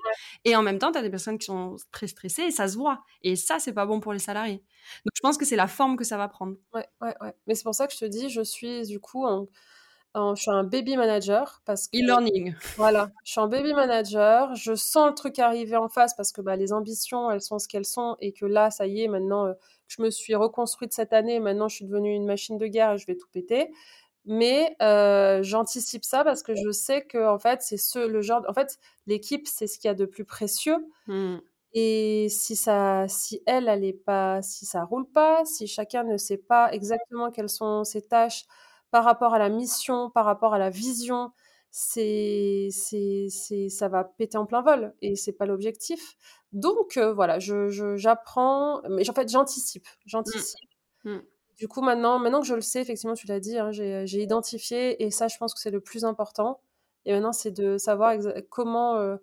S2: Et en même temps, tu as des personnes qui sont très stressées et ça se voit. Et ça, c'est pas bon pour les salariés. Donc, je pense que c'est la forme que ça va prendre.
S1: Ouais, ouais, ouais. Mais c'est pour ça que je te dis, je suis du coup en, je suis un baby manager parce que
S2: e-learning.
S1: Voilà, je suis un baby manager. Je sens le truc arriver en face parce que bah, les ambitions, elles sont ce qu'elles sont et que là, ça y est, maintenant, euh, je me suis reconstruite cette année. Maintenant, je suis devenue une machine de guerre et je vais tout péter. Mais euh, j'anticipe ça parce que je sais que en fait, c'est ce le genre. En fait, l'équipe, c'est ce qu'il y a de plus précieux. Mmh. Et si ça, si elle, elle est pas, si ça roule pas, si chacun ne sait pas exactement quelles sont ses tâches par rapport à la mission, par rapport à la vision, c'est, c'est, c'est, ça va péter en plein vol et c'est pas l'objectif. Donc euh, voilà, je, j'apprends, mais en fait j'anticipe, j'anticipe. Mmh. Mmh. Du coup maintenant, maintenant que je le sais, effectivement tu l'as dit, hein, j'ai, j'ai identifié et ça je pense que c'est le plus important. Et maintenant c'est de savoir comment euh,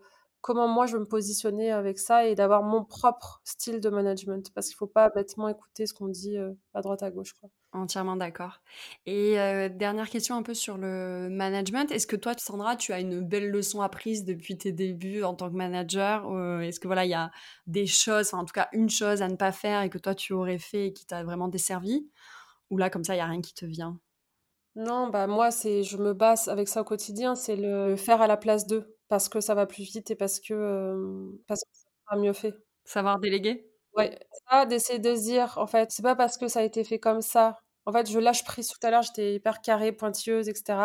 S1: comment moi je veux me positionner avec ça et d'avoir mon propre style de management parce qu'il faut pas bêtement écouter ce qu'on dit à droite à gauche. Quoi.
S2: Entièrement d'accord. Et dernière question un peu sur le management. Est-ce que toi, Sandra, tu as une belle leçon apprise depuis tes débuts en tant que manager Est-ce que voilà, il y a des choses, en tout cas une chose à ne pas faire et que toi tu aurais fait et qui t'a vraiment desservi? Ou là, comme ça, il y a rien qui te vient?
S1: Non, bah moi, c'est, je me base avec ça au quotidien. C'est le faire à la place d'eux parce que ça va plus vite et parce que parce que ça sera mieux fait.
S2: Savoir déléguer
S1: Ouais, ça, d'essayer de se dire, en fait, c'est pas parce que ça a été fait comme ça. En fait, je lâche prise tout à l'heure, j'étais hyper carrée, pointilleuse, etc.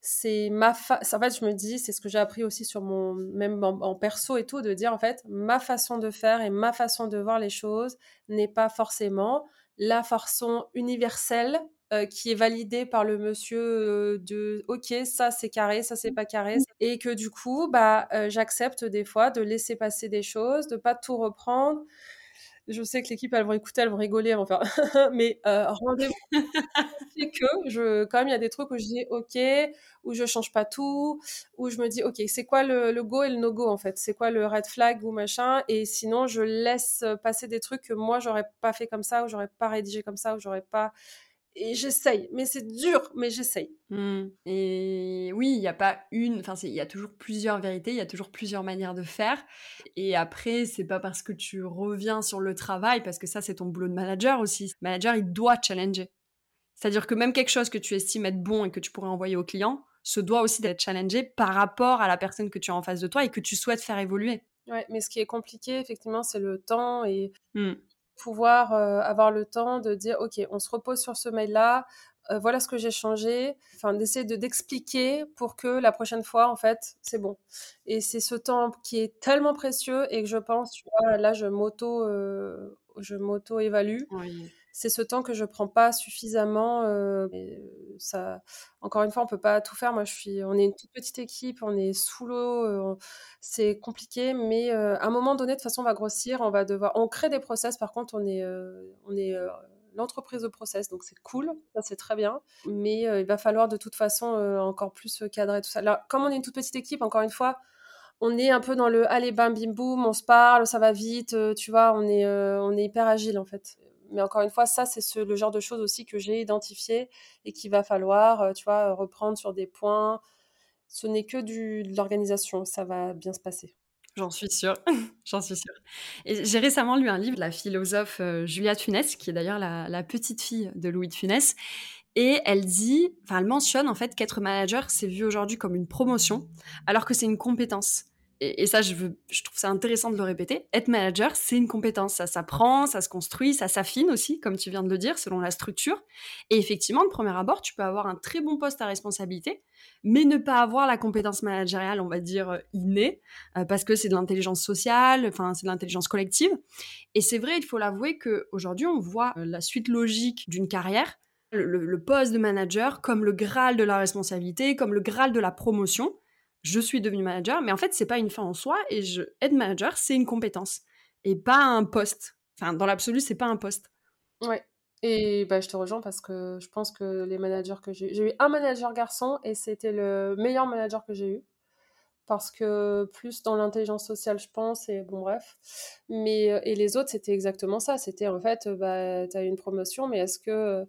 S1: C'est ma fa... En fait, je me dis, c'est ce que j'ai appris aussi sur mon, même en, perso et tout, de dire, en fait, ma façon de faire et ma façon de voir les choses n'est pas forcément la façon universelle euh, qui est validée par le monsieur euh, de ok ça c'est carré ça c'est pas carré. Et que du coup bah euh, j'accepte des fois de laisser passer des choses de pas tout reprendre. Je sais que l'équipe elles vont écouter elles vont rigoler elles vont faire mais rendez-vous c'est que je quand même il y a des trucs où je dis ok où je change pas tout où je me dis ok c'est quoi le, le, go et le no go en fait? C'est quoi le red flag ou machin? Et sinon je laisse passer des trucs que moi j'aurais pas fait comme ça ou j'aurais pas rédigé comme ça ou j'aurais pas et j'essaye, mais c'est dur, mais j'essaye.
S2: Mmh. Et oui, il n'y a pas une, enfin, il y a toujours plusieurs vérités, il y a toujours plusieurs manières de faire. Et après, c'est pas parce que tu reviens sur le travail, parce que ça, c'est ton boulot de manager aussi. Le manager, il doit challenger. C'est-à-dire que même quelque chose que tu estimes être bon et que tu pourrais envoyer au client, se doit aussi d'être challengé par rapport à la personne que tu as en face de toi et que tu souhaites faire évoluer.
S1: Ouais, mais ce qui est compliqué, effectivement, c'est le temps et mmh pouvoir euh, avoir le temps de dire ok on se repose sur ce mail là euh, voilà ce que j'ai changé. Enfin d'essayer de d'expliquer pour que la prochaine fois en fait c'est bon. Et c'est ce temps qui est tellement précieux et que je pense tu vois là je m'auto euh, je m'auto évalue c'est ce temps que je prends pas suffisamment. Euh, ça, encore une fois, on peut pas tout faire. Moi, je suis, on est une toute petite équipe, on est sous l'eau, euh, c'est compliqué, mais euh, à un moment donné, de toute façon, on va grossir, on va devoir, on crée des process. Par contre, on est, on est l'entreprise de process, donc c'est cool, ça c'est très bien. Mais il va falloir de toute façon encore plus cadrer tout ça. Comme on est une toute petite équipe, encore une fois, on est un peu dans le allez bam bim boum, on se parle, ça va vite, tu vois, on est, on est hyper agile en fait mais encore une fois, ça, c'est le genre de choses aussi que j'ai identifié et qu'il va falloir, euh, tu vois, reprendre sur des points. Ce n'est que de l'organisation, ça va bien se passer.
S2: J'en suis sûre, j'en suis sûre. J'ai récemment lu un livre de la philosophe euh, Julia Funès, qui est d'ailleurs la, la, petite fille de Louis de Funès, et elle dit, enfin, elle mentionne en fait qu'être manager, c'est vu aujourd'hui comme une promotion, alors que c'est une compétence et, ça, je, trouve ça intéressant de le répéter, être manager, c'est une compétence. Ça s'apprend, ça se construit, ça s'affine aussi, comme tu viens de le dire, selon la structure. Et effectivement, de premier abord, tu peux avoir un très bon poste à responsabilité, mais ne pas avoir la compétence managériale, on va dire, euh, innée, euh, parce que c'est de l'intelligence sociale, enfin, c'est de l'intelligence collective. Et c'est vrai, il faut l'avouer qu'aujourd'hui, on voit euh, la suite logique d'une carrière, le, le poste de manager comme le graal de la responsabilité, comme le graal de la promotion je suis devenue manager, mais en fait, c'est pas une fin en soi et je être manager, c'est une compétence et pas un poste. Enfin, dans l'absolu, c'est pas un poste.
S1: Ouais. Et bah, je te rejoins parce que je pense que les managers que j'ai eu, j'ai eu un manager garçon et c'était le meilleur manager que j'ai eu. Parce que plus dans l'intelligence sociale, je pense, et bon, bref. Mais, euh, et les autres, c'était exactement ça. C'était en fait, bah, tu as eu une promotion, mais est-ce que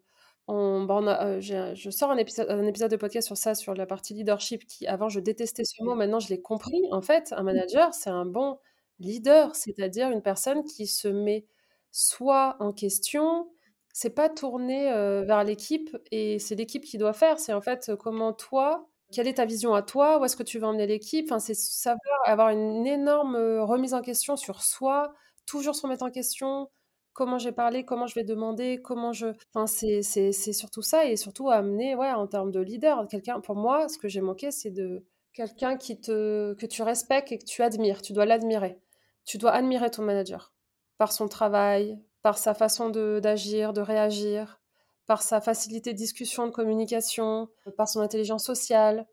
S1: bah, euh, je sors un épisode, un épisode de podcast sur ça, sur la partie leadership, qui avant je détestais ce mot, maintenant je l'ai compris. En fait, un manager, c'est un bon leader, c'est-à-dire une personne qui se met soit en question, c'est pas tourné euh, vers l'équipe et c'est l'équipe qui doit faire. C'est en fait comment toi, quelle est ta vision à toi, où est-ce que tu veux emmener l'équipe? Enfin, c'est savoir avoir une énorme euh, remise en question sur soi, toujours se remettre en question, comment j'ai parlé, comment je vais demander, comment je. Enfin, c'est, c'est, surtout ça et surtout amener, ouais, en termes de leader, quelqu'un. Pour moi, ce que j'ai manqué, c'est de quelqu'un qui te que tu respectes et que tu admires. Tu dois l'admirer. Tu dois admirer ton manager par son travail, par sa façon de, d'agir, de réagir, par sa facilité de discussion, de communication, par son intelligence sociale,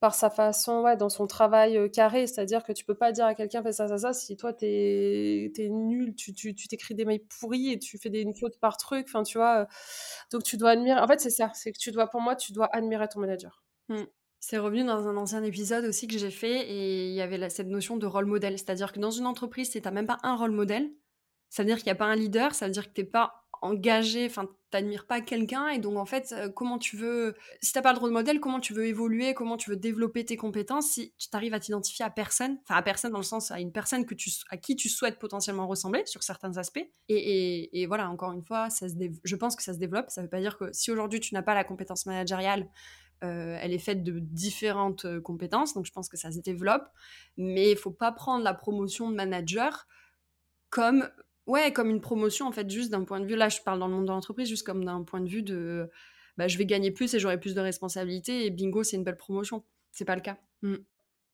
S1: par sa façon, ouais, dans son travail euh, carré, c'est-à-dire que tu peux pas dire à quelqu'un fais ça, ça, ça, si toi t'es es nul, tu t'écris des mails pourris et tu fais des fautes par truc, enfin tu vois, euh, donc tu dois admirer, en fait c'est ça, c'est que tu dois, pour moi, tu dois admirer ton manager.
S2: Mmh. C'est revenu dans un ancien épisode aussi que j'ai fait et il y avait cette notion de rôle modèle. C'est-à-dire que dans une entreprise, si tu même pas un rôle modèle, ça veut dire qu'il n'y a pas un leader, ça veut dire que tu n'es pas engagé, enfin, t'admires pas quelqu'un et donc en fait, euh, comment tu veux, si t'as pas le rôle modèle, comment tu veux évoluer, comment tu veux développer tes compétences si tu t'arrives à t'identifier à personne, enfin à personne dans le sens à une personne que tu, à qui tu souhaites potentiellement ressembler sur certains aspects. Et, voilà, encore une fois, ça se je pense que ça se développe. Ça veut pas dire que si aujourd'hui tu n'as pas la compétence managériale, euh, elle est faite de différentes euh, compétences, donc je pense que ça se développe. Mais il faut pas prendre la promotion de manager comme Ouais, comme une promotion, en fait, juste d'un point de vue, là, je parle dans le monde de l'entreprise, juste comme d'un point de vue de, bah, je vais gagner plus et j'aurai plus de responsabilités et bingo, c'est une belle promotion. C'est pas le cas. Mmh.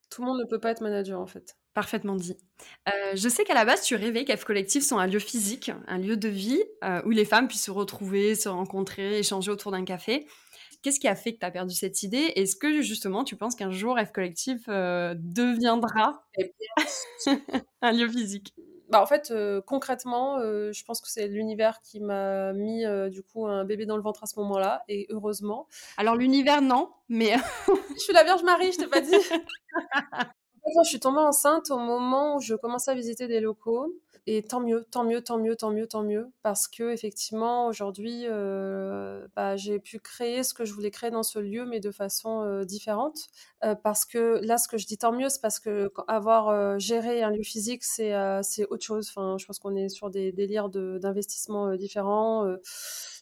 S1: Tout le monde ne peut pas être manager, en fait.
S2: Parfaitement dit. Euh, je sais qu'à la base, tu rêvais qu'F Collectif sont un lieu physique, un lieu de vie euh, où les femmes puissent se retrouver, se rencontrer, échanger autour d'un café. Qu'est-ce qui a fait que tu as perdu cette idée? Est-ce que justement tu penses qu'un jour F Collectif euh, deviendra eh un lieu physique?
S1: Bah, en fait, euh, concrètement, euh, je pense que c'est l'univers qui m'a mis euh, du coup un bébé dans le ventre à ce moment-là, et heureusement.
S2: Alors l'univers, non, mais
S1: je suis la Vierge Marie, je t'ai pas dit. je suis tombée enceinte au moment où je commençais à visiter des locaux et tant mieux, tant mieux, tant mieux, tant mieux, tant mieux, parce que effectivement aujourd'hui, euh, bah, j'ai pu créer ce que je voulais créer dans ce lieu, mais de façon euh, différente. Euh, parce que là, ce que je dis tant mieux, c'est parce que avoir géré un lieu physique, c'est c'est autre chose. Enfin, je pense qu'on est sur des délires d'investissement différents.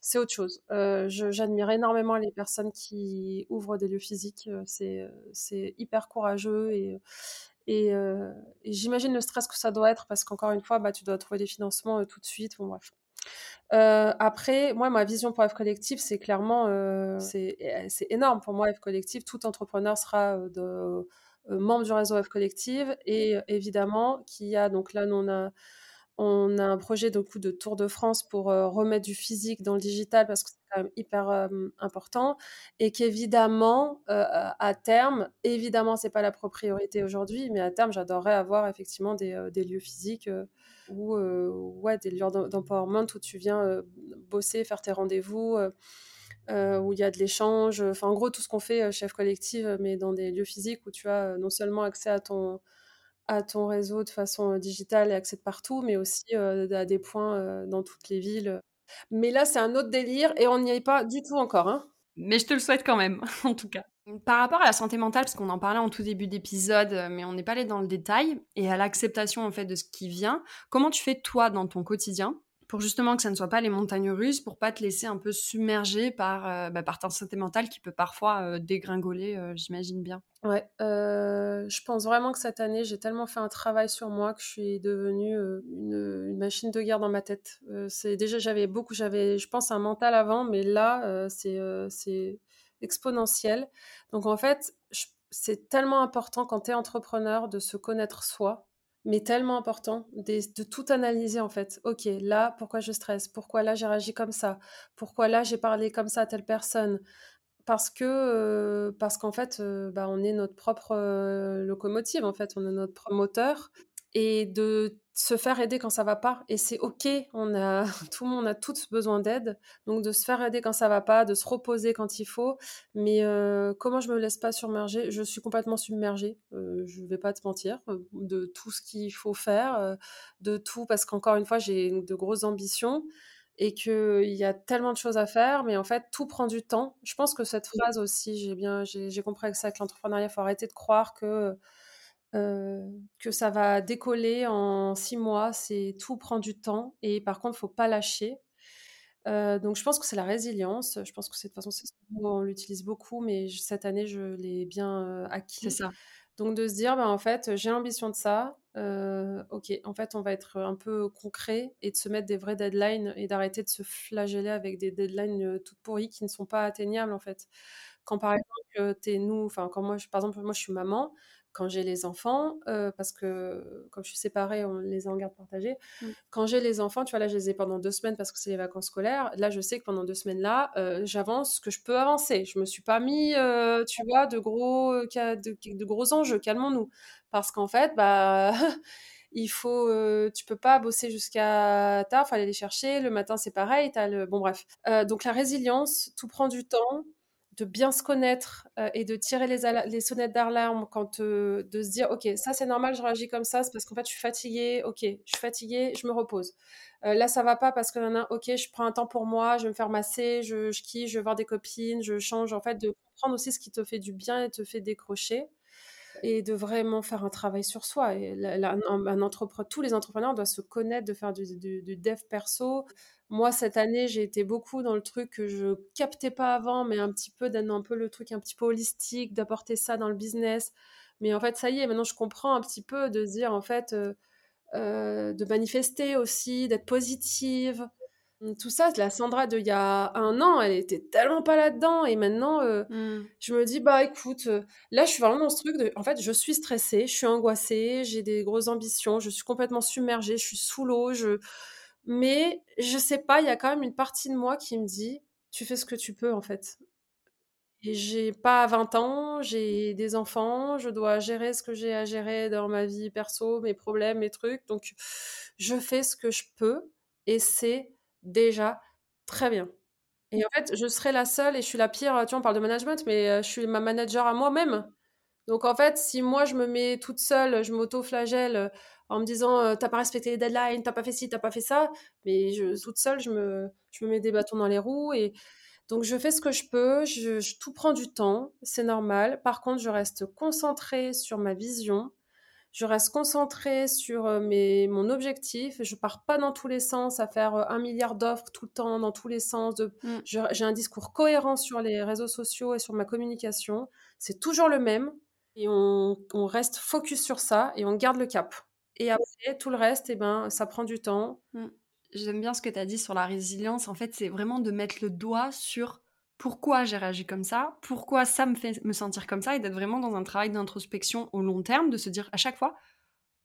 S1: c'est autre chose. J'admire énormément les personnes qui ouvrent des lieux physiques. c'est c'est hyper courageux et euh, et, j'imagine le stress que ça doit être parce qu'encore une fois, bah, tu dois trouver des financements euh, tout de suite. Bon, bref. Euh, après, moi, ma vision pour F Collectif, c'est clairement, c'est énorme pour moi, F Collectif. Tout entrepreneur sera de, membre du réseau F Collectif et évidemment qu'il y a, donc là, on a on a un projet de coup de Tour de France pour euh, remettre du physique dans le digital parce que c'est quand même hyper euh, important et qu'évidemment euh, à terme, évidemment c'est pas la priorité aujourd'hui, mais à terme j'adorerais avoir effectivement des, lieux physiques ou ouais des lieux d'empowerment où tu viens bosser, faire tes rendez-vous. où il y a de l'échange, enfin en gros tout ce qu'on fait chef collectif, mais dans des lieux physiques où tu as non seulement accès à ton, à ton réseau de façon digitale et accès partout, mais aussi à des points dans toutes les villes. Mais là, c'est un autre délire et on n'y est pas du tout encore. Hein.
S2: Mais je te le souhaite quand même, en tout cas. Par rapport à la santé mentale, parce qu'on en parlait en tout début d'épisode, mais on n'est pas allé dans le détail, et à l'acceptation en fait de ce qui vient, comment tu fais toi dans ton quotidien pour justement que ça ne soit pas les montagnes russes, pour pas te laisser un peu submerger par, euh, bah, par ta santé mentale qui peut parfois euh, dégringoler, euh, j'imagine bien.
S1: Ouais, je pense vraiment que cette année, j'ai tellement fait un travail sur moi que je suis devenue une, machine de guerre dans ma tête. c'est déjà j'avais beaucoup, j'avais, je pense, un mental avant, mais là, c'est c'est exponentiel. Donc en fait, c'est tellement important quand tu es entrepreneur de se connaître soi mais tellement important de, tout analyser en fait. Ok, là, pourquoi je stresse? Pourquoi là, j'ai réagi comme ça? Pourquoi là, j'ai parlé comme ça à telle personne? Parce que, euh, parce qu'en fait, euh, bah, on est notre propre euh, locomotive, en fait, on est notre propre moteur. Et de se faire aider quand ça va pas et c'est ok on a tout le monde a tous besoin d'aide. Donc de se faire aider quand ça va pas de se reposer quand il faut. Mais euh, comment je me laisse pas submerger? Je suis complètement submergée euh, je vais pas te mentir euh, de tout ce qu'il faut faire de tout parce qu'encore une fois j'ai de grosses ambitions et qu'il y a tellement de choses à faire, mais en fait, tout prend du temps. Je pense que cette phrase aussi, j'ai bien, j'ai compris que ça, avec l'entrepreneuriat, il faut arrêter de croire que euh, que ça va décoller en six mois. C'est tout prend du temps et par contre, faut pas lâcher. Euh, donc, je pense que c'est la résilience. Je pense que c'est de toute façon, c'est on l'utilise beaucoup, mais cette année, je l'ai bien euh, acquis.
S2: C'est ça.
S1: Donc, de se dire, ben, en fait, j'ai l'ambition de ça. ok, en fait, on va être un peu concret et de se mettre des vrais deadlines et d'arrêter de se flageller avec des deadlines toutes pourries qui ne sont pas atteignables, en fait. Quand par exemple, es nous, enfin, quand moi, par exemple, moi, je suis maman, quand j'ai les enfants, euh, parce que comme je suis séparée, on les a en garde partagée. Mmh. Quand j'ai les enfants, tu vois, là, je les ai pendant deux semaines parce que c'est les vacances scolaires. Là, je sais que pendant deux semaines-là, euh, j'avance ce que je peux avancer. Je me suis pas mis, euh, tu vois, de gros, de, de gros enjeux. Calmons-nous. Parce qu'en fait, bah. il faut, tu peux pas bosser jusqu'à tard, faut aller les chercher. Le matin, c'est pareil. As le... Bon, bref. donc la résilience, tout prend du temps de bien se connaître euh, et de tirer les, les sonnettes d'alarme quand euh, de se dire ok ça c'est normal je réagis comme ça c'est parce qu'en fait je suis fatiguée ok je suis fatiguée je me repose euh, là ça va pas parce que a ok je prends un temps pour moi je vais me faire masser je, je kiffe je vais voir des copines je change en fait de comprendre aussi ce qui te fait du bien et te fait décrocher et de vraiment faire un travail sur soi. Un, entrepreneur, tous les entrepreneurs doivent se connaître, de faire du, dev perso. Moi, cette année, j'ai été beaucoup dans le truc que je captais pas avant, mais un petit peu, d'être un peu le truc un petit peu holistique, d'apporter ça dans le business. Mais en fait, ça y est, maintenant, je comprends un petit peu de dire, en fait, euh, euh, de manifester aussi, d'être positive, Mmh, tout ça, la Sandra d'il y a un an, elle était tellement pas là-dedans. Et maintenant, euh, mmh. je me dis, bah écoute, là, je suis vraiment dans ce truc de. En fait, je suis stressée, je suis angoissée, j'ai des grosses ambitions, je suis complètement submergée, je suis sous l'eau. Je... Mais je sais pas, il y a quand même une partie de moi qui me dit, tu fais ce que tu peux, en fait. Et j'ai pas 20 ans, j'ai des enfants, je dois gérer ce que j'ai à gérer dans ma vie perso, mes problèmes, mes trucs. Donc, je fais ce que je peux. Et c'est déjà très bien. Et en fait, je serai la seule et je suis la pire. Tu vois, on parle de management, mais euh, je suis ma manager à moi-même. Donc en fait, si moi je me mets toute seule, je m'auto-flagelle euh, en me disant euh, t'as pas respecté les deadlines, t'as pas fait ci, t'as pas fait ça, mais je, toute seule, je me, je me mets des bâtons dans les roues et donc je fais ce que je peux, je tout prend du temps, c'est normal. Par contre, je reste concentrée sur ma vision, je reste concentrée sur euh, mes, mon objectif. Je pars pas dans tous les sens à faire un milliard d'offres tout le temps, dans tous les sens. De... Mm. J'ai un discours cohérent sur les réseaux sociaux et sur ma communication. C'est toujours le même. Et on, on, reste focus sur ça et on garde le cap. Et après, tout le reste, eh ben, ça prend du temps.
S2: Mm. J'aime bien ce que tu as dit sur la résilience. En fait, c'est vraiment de mettre le doigt sur pourquoi j'ai réagi comme ça, pourquoi ça me fait me sentir comme ça, et d'être vraiment dans un travail d'introspection au long terme, de se dire à chaque fois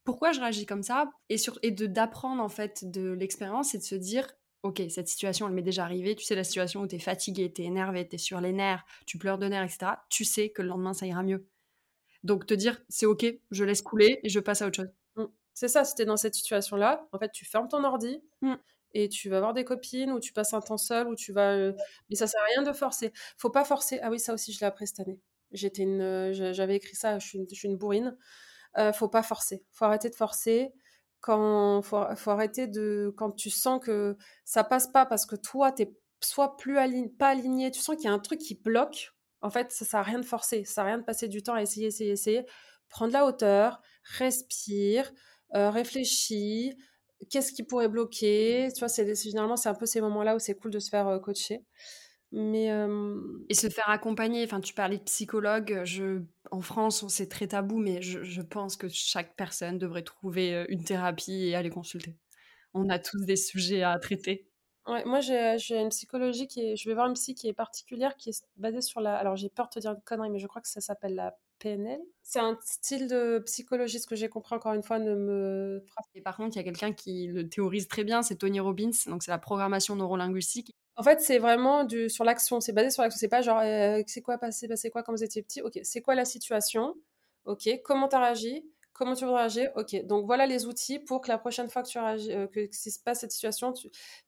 S2: pourquoi je réagis comme ça, et, sur, et de d'apprendre en fait de l'expérience et de se dire ok, cette situation elle m'est déjà arrivée, tu sais la situation où tu es fatigué, tu es énervé, tu es sur les nerfs, tu pleures de nerfs, etc., tu sais que le lendemain ça ira mieux. Donc te dire c'est ok, je laisse couler et je passe à autre chose.
S1: Mmh. C'est ça, si dans cette situation-là, en fait tu fermes ton ordi, mmh. et tu vas voir des copines ou tu passes un temps seul ou tu vas euh, mais ça sert à rien de forcer. Faut pas forcer. Ah oui ça aussi je l'ai appris cette année. J'étais une j'avais écrit ça je suis une, je suis une bourrine. Euh, faut pas forcer. Faut arrêter de forcer quand faut, faut arrêter de quand tu sens que ça passe pas parce que toi t'es soit plus aligné, pas aligné. Tu sens qu'il y a un truc qui bloque en fait ça sert rien de forcer ça sert rien de passer du temps à essayer essayer essayer prends de la hauteur respire réfléchis qu'est-ce qui pourrait bloquer? Tu vois, c'est généralement c'est un peu ces moments-là où c'est cool de se faire coacher. Mais
S2: et se faire accompagner. Enfin, tu parlais de psychologue. En France, c'est très tabou, mais je, pense que chaque personne devrait trouver une thérapie et aller consulter. On a tous des sujets à traiter.
S1: Ouais, moi j'ai une psychologie qui est, je vais voir une psy qui est particulière, qui est basée sur la, alors j'ai peur de te dire une connerie, mais je crois que ça s'appelle la PNL. C'est un style de psychologie, ce que j'ai compris encore une fois ne me
S2: Et par contre, il y a quelqu'un qui le théorise très bien, c'est Tony Robbins, donc c'est la programmation neurolinguistique.
S1: En fait, c'est vraiment du, sur l'action, c'est basé sur l'action. C'est pas genre, euh, c'est quoi passé, c'est quoi quand vous étiez petit Ok, c'est quoi la situation? Ok, comment tu as réagi? Comment tu veux réagir? Ok, donc voilà les outils pour que la prochaine fois que tu réagis, euh, que, se passe cette situation,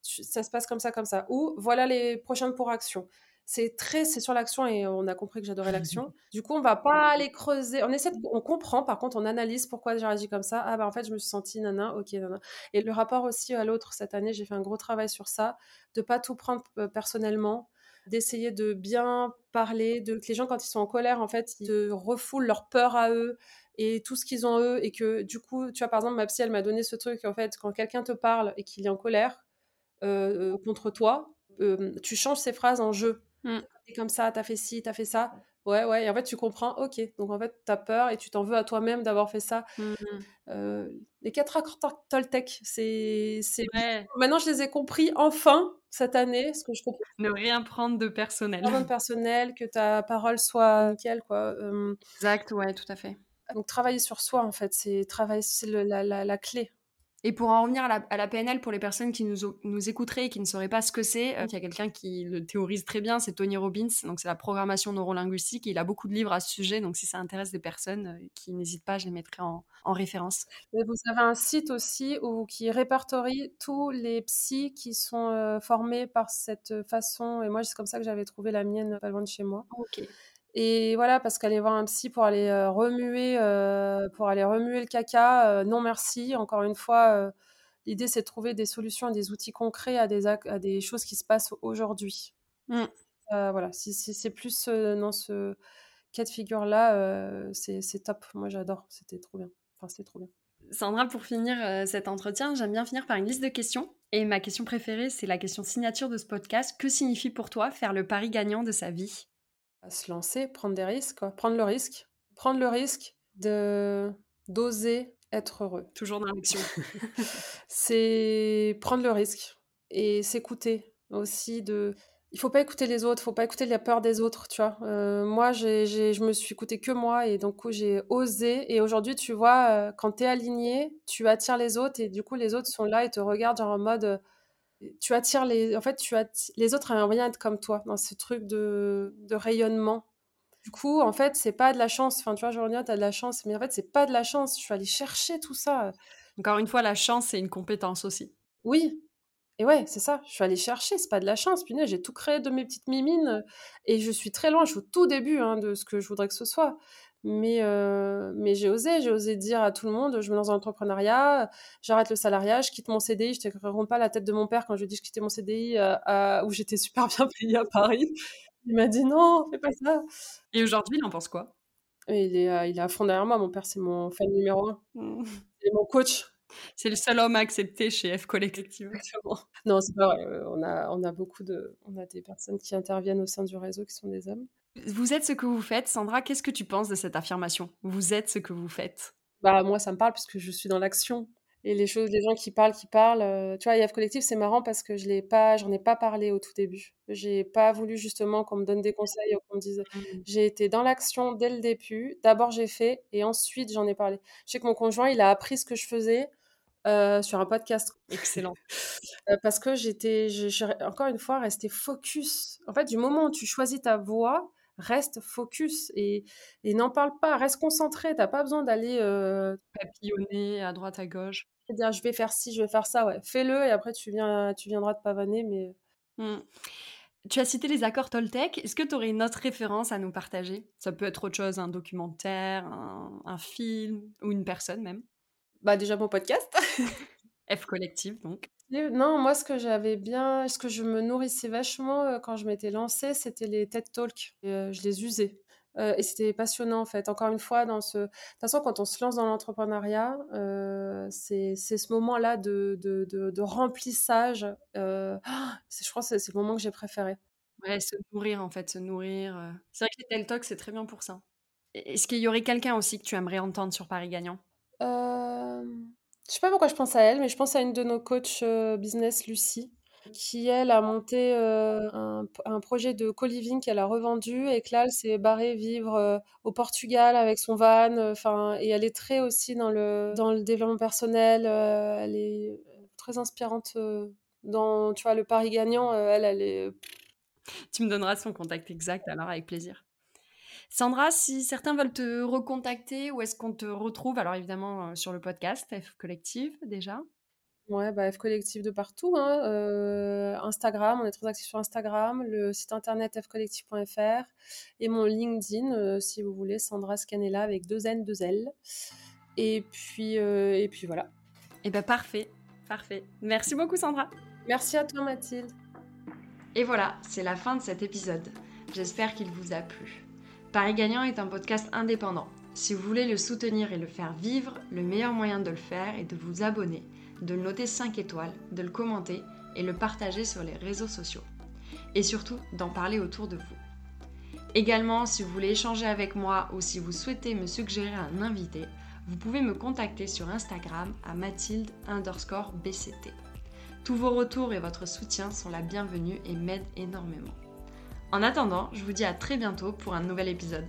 S1: ça se passe comme ça, comme ça. Ou voilà les prochaines pour action c'est très c'est sur l'action et on a compris que j'adorais l'action. Du coup, on va pas aller creuser. On essaie, on comprend. Par contre, on analyse pourquoi j'ai réagi comme ça. Ah bah en fait, je me suis sentie nana. Ok, nana. Et le rapport aussi à l'autre cette année, j'ai fait un gros travail sur ça, de pas tout prendre euh, personnellement, d'essayer de bien parler, de que les gens quand ils sont en colère, en fait, ils refoulent leur peur à eux et tout ce qu'ils ont eux et que du coup, tu vois, par exemple, ma psy, elle m'a donné ce truc en fait, quand quelqu'un te parle et qu'il est en colère euh, euh, contre toi, tu changes ses phrases en jeu. Mmh. T'es comme ça, t'as fait ci, t'as fait ça. Ouais, ouais. Et en fait, tu comprends, ok. Donc en fait, t'as peur et tu t'en veux à toi-même d'avoir fait ça. Mmh euh, les quatre accords Toltec, c'est. Maintenant, je les ai compris enfin cette année. Ce que je comprends.
S2: Ne rien prendre de personnel.
S1: Rien de personnel, que ta parole soit nickel, quoi.
S2: Exact, ouais, tout à fait.
S1: Donc travailler sur soi, en fait, c'est travailler, c'est la, la, la, clé.
S2: Et pour en revenir à la, PNL, pour les personnes qui nous, nous, écouteraient et qui ne sauraient pas ce que c'est, euh, il y a quelqu'un qui le théorise très bien, c'est Tony Robbins, donc c'est la programmation neurolinguistique. Il a beaucoup de livres à ce sujet, donc si ça intéresse des personnes euh, qui n'hésitent pas, je les mettrai en, référence.
S1: vous avez un site aussi où, qui répertorie tous les psys qui sont euh, formés par cette façon. Et moi, c'est comme ça que j'avais trouvé la mienne pas loin de chez moi.
S2: Ok.
S1: Et voilà, parce qu'aller voir un psy pour aller remuer, pour aller remuer le caca, non merci. Encore une fois, l'idée c'est de trouver des solutions et des outils concrets à des, à des choses qui se passent aujourd'hui. Mmh. voilà, si, c'est plus dans ce cas de figure-là, c'est top. Moi j'adore, c'était trop bien. Enfin, c'était trop bien.
S2: Sandra, pour finir cet entretien, j'aime bien finir par une liste de questions. Et ma question préférée, c'est la question signature de ce podcast. Que signifie pour toi faire le pari gagnant de sa vie?
S1: À se lancer, prendre des risques, quoi. prendre le risque, prendre le risque de d'oser être heureux.
S2: Toujours dans l'action.
S1: c'est prendre le risque et s'écouter aussi de il faut pas écouter les autres, il faut pas écouter la peur des autres, tu vois. Euh, moi, j'ai, je me suis écouté que moi et donc j'ai osé. Et aujourd'hui, tu vois, euh, quand tu es aligné, tu attires les autres et du coup, les autres sont là et te regardent genre en mode tu attires les. En fait, tu les autres aiment bien être comme toi dans ce truc de, de rayonnement. Du coup, en fait, c'est pas de la chance. Enfin, tu vois, tu as de la chance, mais en fait, c'est pas de la chance. Je suis allée chercher tout ça.
S2: Encore une fois, la chance, c'est une compétence aussi.
S1: Oui. Et ouais, c'est ça. Je suis allée chercher. C'est pas de la chance. Puis, j'ai tout créé de mes petites mimines. Et je suis très loin. Je suis au tout début hein, de ce que je voudrais que ce soit. Mais, euh, mais j'ai osé, j'ai osé dire à tout le monde, je me lance dans l'entrepreneuriat, j'arrête le salariat, je quitte mon CDI, je ne te pas la tête de mon père quand je lui ai dit que je quittais mon CDI euh, où j'étais super bien payée à Paris. Il m'a dit non, fais pas ça.
S2: Et aujourd'hui, il en pense quoi?
S1: Il est, euh, il est à fond derrière moi, mon père c'est mon fan numéro un. Mmh. C'est mon coach.
S2: C'est le seul homme accepté chez F Collective.
S1: non, c'est pas vrai. On a, on a beaucoup de, on a des personnes qui interviennent au sein du réseau qui sont des hommes.
S2: Vous êtes ce que vous faites. Sandra, qu'est-ce que tu penses de cette affirmation? Vous êtes ce que vous faites.
S1: Bah moi, ça me parle parce que je suis dans l'action. Et les choses, les gens qui parlent, qui parlent. Euh, tu vois, IF Collectif, c'est marrant parce que je l'ai pas, j'en ai pas parlé au tout début. J'ai pas voulu justement qu'on me donne des conseils ou qu'on me dise. Mmh. J'ai été dans l'action dès le début. D'abord, j'ai fait et ensuite, j'en ai parlé. Je sais que mon conjoint, il a appris ce que je faisais. Euh, sur un podcast.
S2: Excellent.
S1: Euh, parce que j'étais, encore une fois, resté focus. En fait, du moment où tu choisis ta voie, reste focus et, et n'en parle pas, reste concentré. T'as pas besoin d'aller euh,
S2: papillonner à droite à gauche.
S1: Dire je vais faire ci, je vais faire ça, ouais. Fais-le et après tu viens, tu viendras te pavaner, mais.
S2: Mmh. Tu as cité les accords Toltec. Est-ce que tu aurais une autre référence à nous partager? Ça peut être autre chose, un documentaire, un, un film ou une personne même?
S1: Bah déjà mon podcast.
S2: F Collective donc.
S1: Non, moi, ce que j'avais bien, ce que je me nourrissais vachement euh, quand je m'étais lancée, c'était les TED Talks. Euh, je les usais. Euh, et c'était passionnant, en fait. Encore une fois, dans ce... de toute façon, quand on se lance dans l'entrepreneuriat, c'est ce moment-là de, de, de, remplissage. je crois que c'est le moment que j'ai préféré.
S2: Ouais, se nourrir, en fait, se nourrir. C'est vrai que les TED Talks, c'est très bien pour ça. Est-ce qu'il y aurait quelqu'un aussi que tu aimerais entendre sur Paris Gagnant?
S1: Je sais pas pourquoi je pense à elle, mais je pense à une de nos coachs euh, business, Lucie, qui elle a monté euh, un, projet de co-living qu'elle a revendu et que là elle s'est barrée vivre euh, au Portugal avec son van. Enfin, et elle est très aussi dans le dans le développement personnel. elle est très inspirante dans tu vois le pari gagnant. elle, elle est.
S2: Tu me donneras son contact exact alors avec plaisir. Sandra, si certains veulent te recontacter, où est-ce qu'on te retrouve? Alors évidemment euh, sur le podcast F Collective déjà.
S1: Ouais, bah F Collective de partout. Hein. Euh, Instagram, on est très actifs sur Instagram, le site internet fcollective.fr et mon LinkedIn, euh, si vous voulez, Sandra Scanella avec deux N, deux L. Et puis, et puis voilà.
S2: Et eh ben parfait, parfait. Merci beaucoup Sandra.
S1: Merci à toi Mathilde.
S2: Et voilà, c'est la fin de cet épisode. J'espère qu'il vous a plu. Paris Gagnant est un podcast indépendant. Si vous voulez le soutenir et le faire vivre, le meilleur moyen de le faire est de vous abonner, de le noter 5 étoiles, de le commenter et le partager sur les réseaux sociaux. Et surtout, d'en parler autour de vous. Également, si vous voulez échanger avec moi ou si vous souhaitez me suggérer un invité, vous pouvez me contacter sur Instagram à mathilde underscore bct. Tous vos retours et votre soutien sont la bienvenue et m'aident énormément. En attendant, je vous dis à très bientôt pour un nouvel épisode.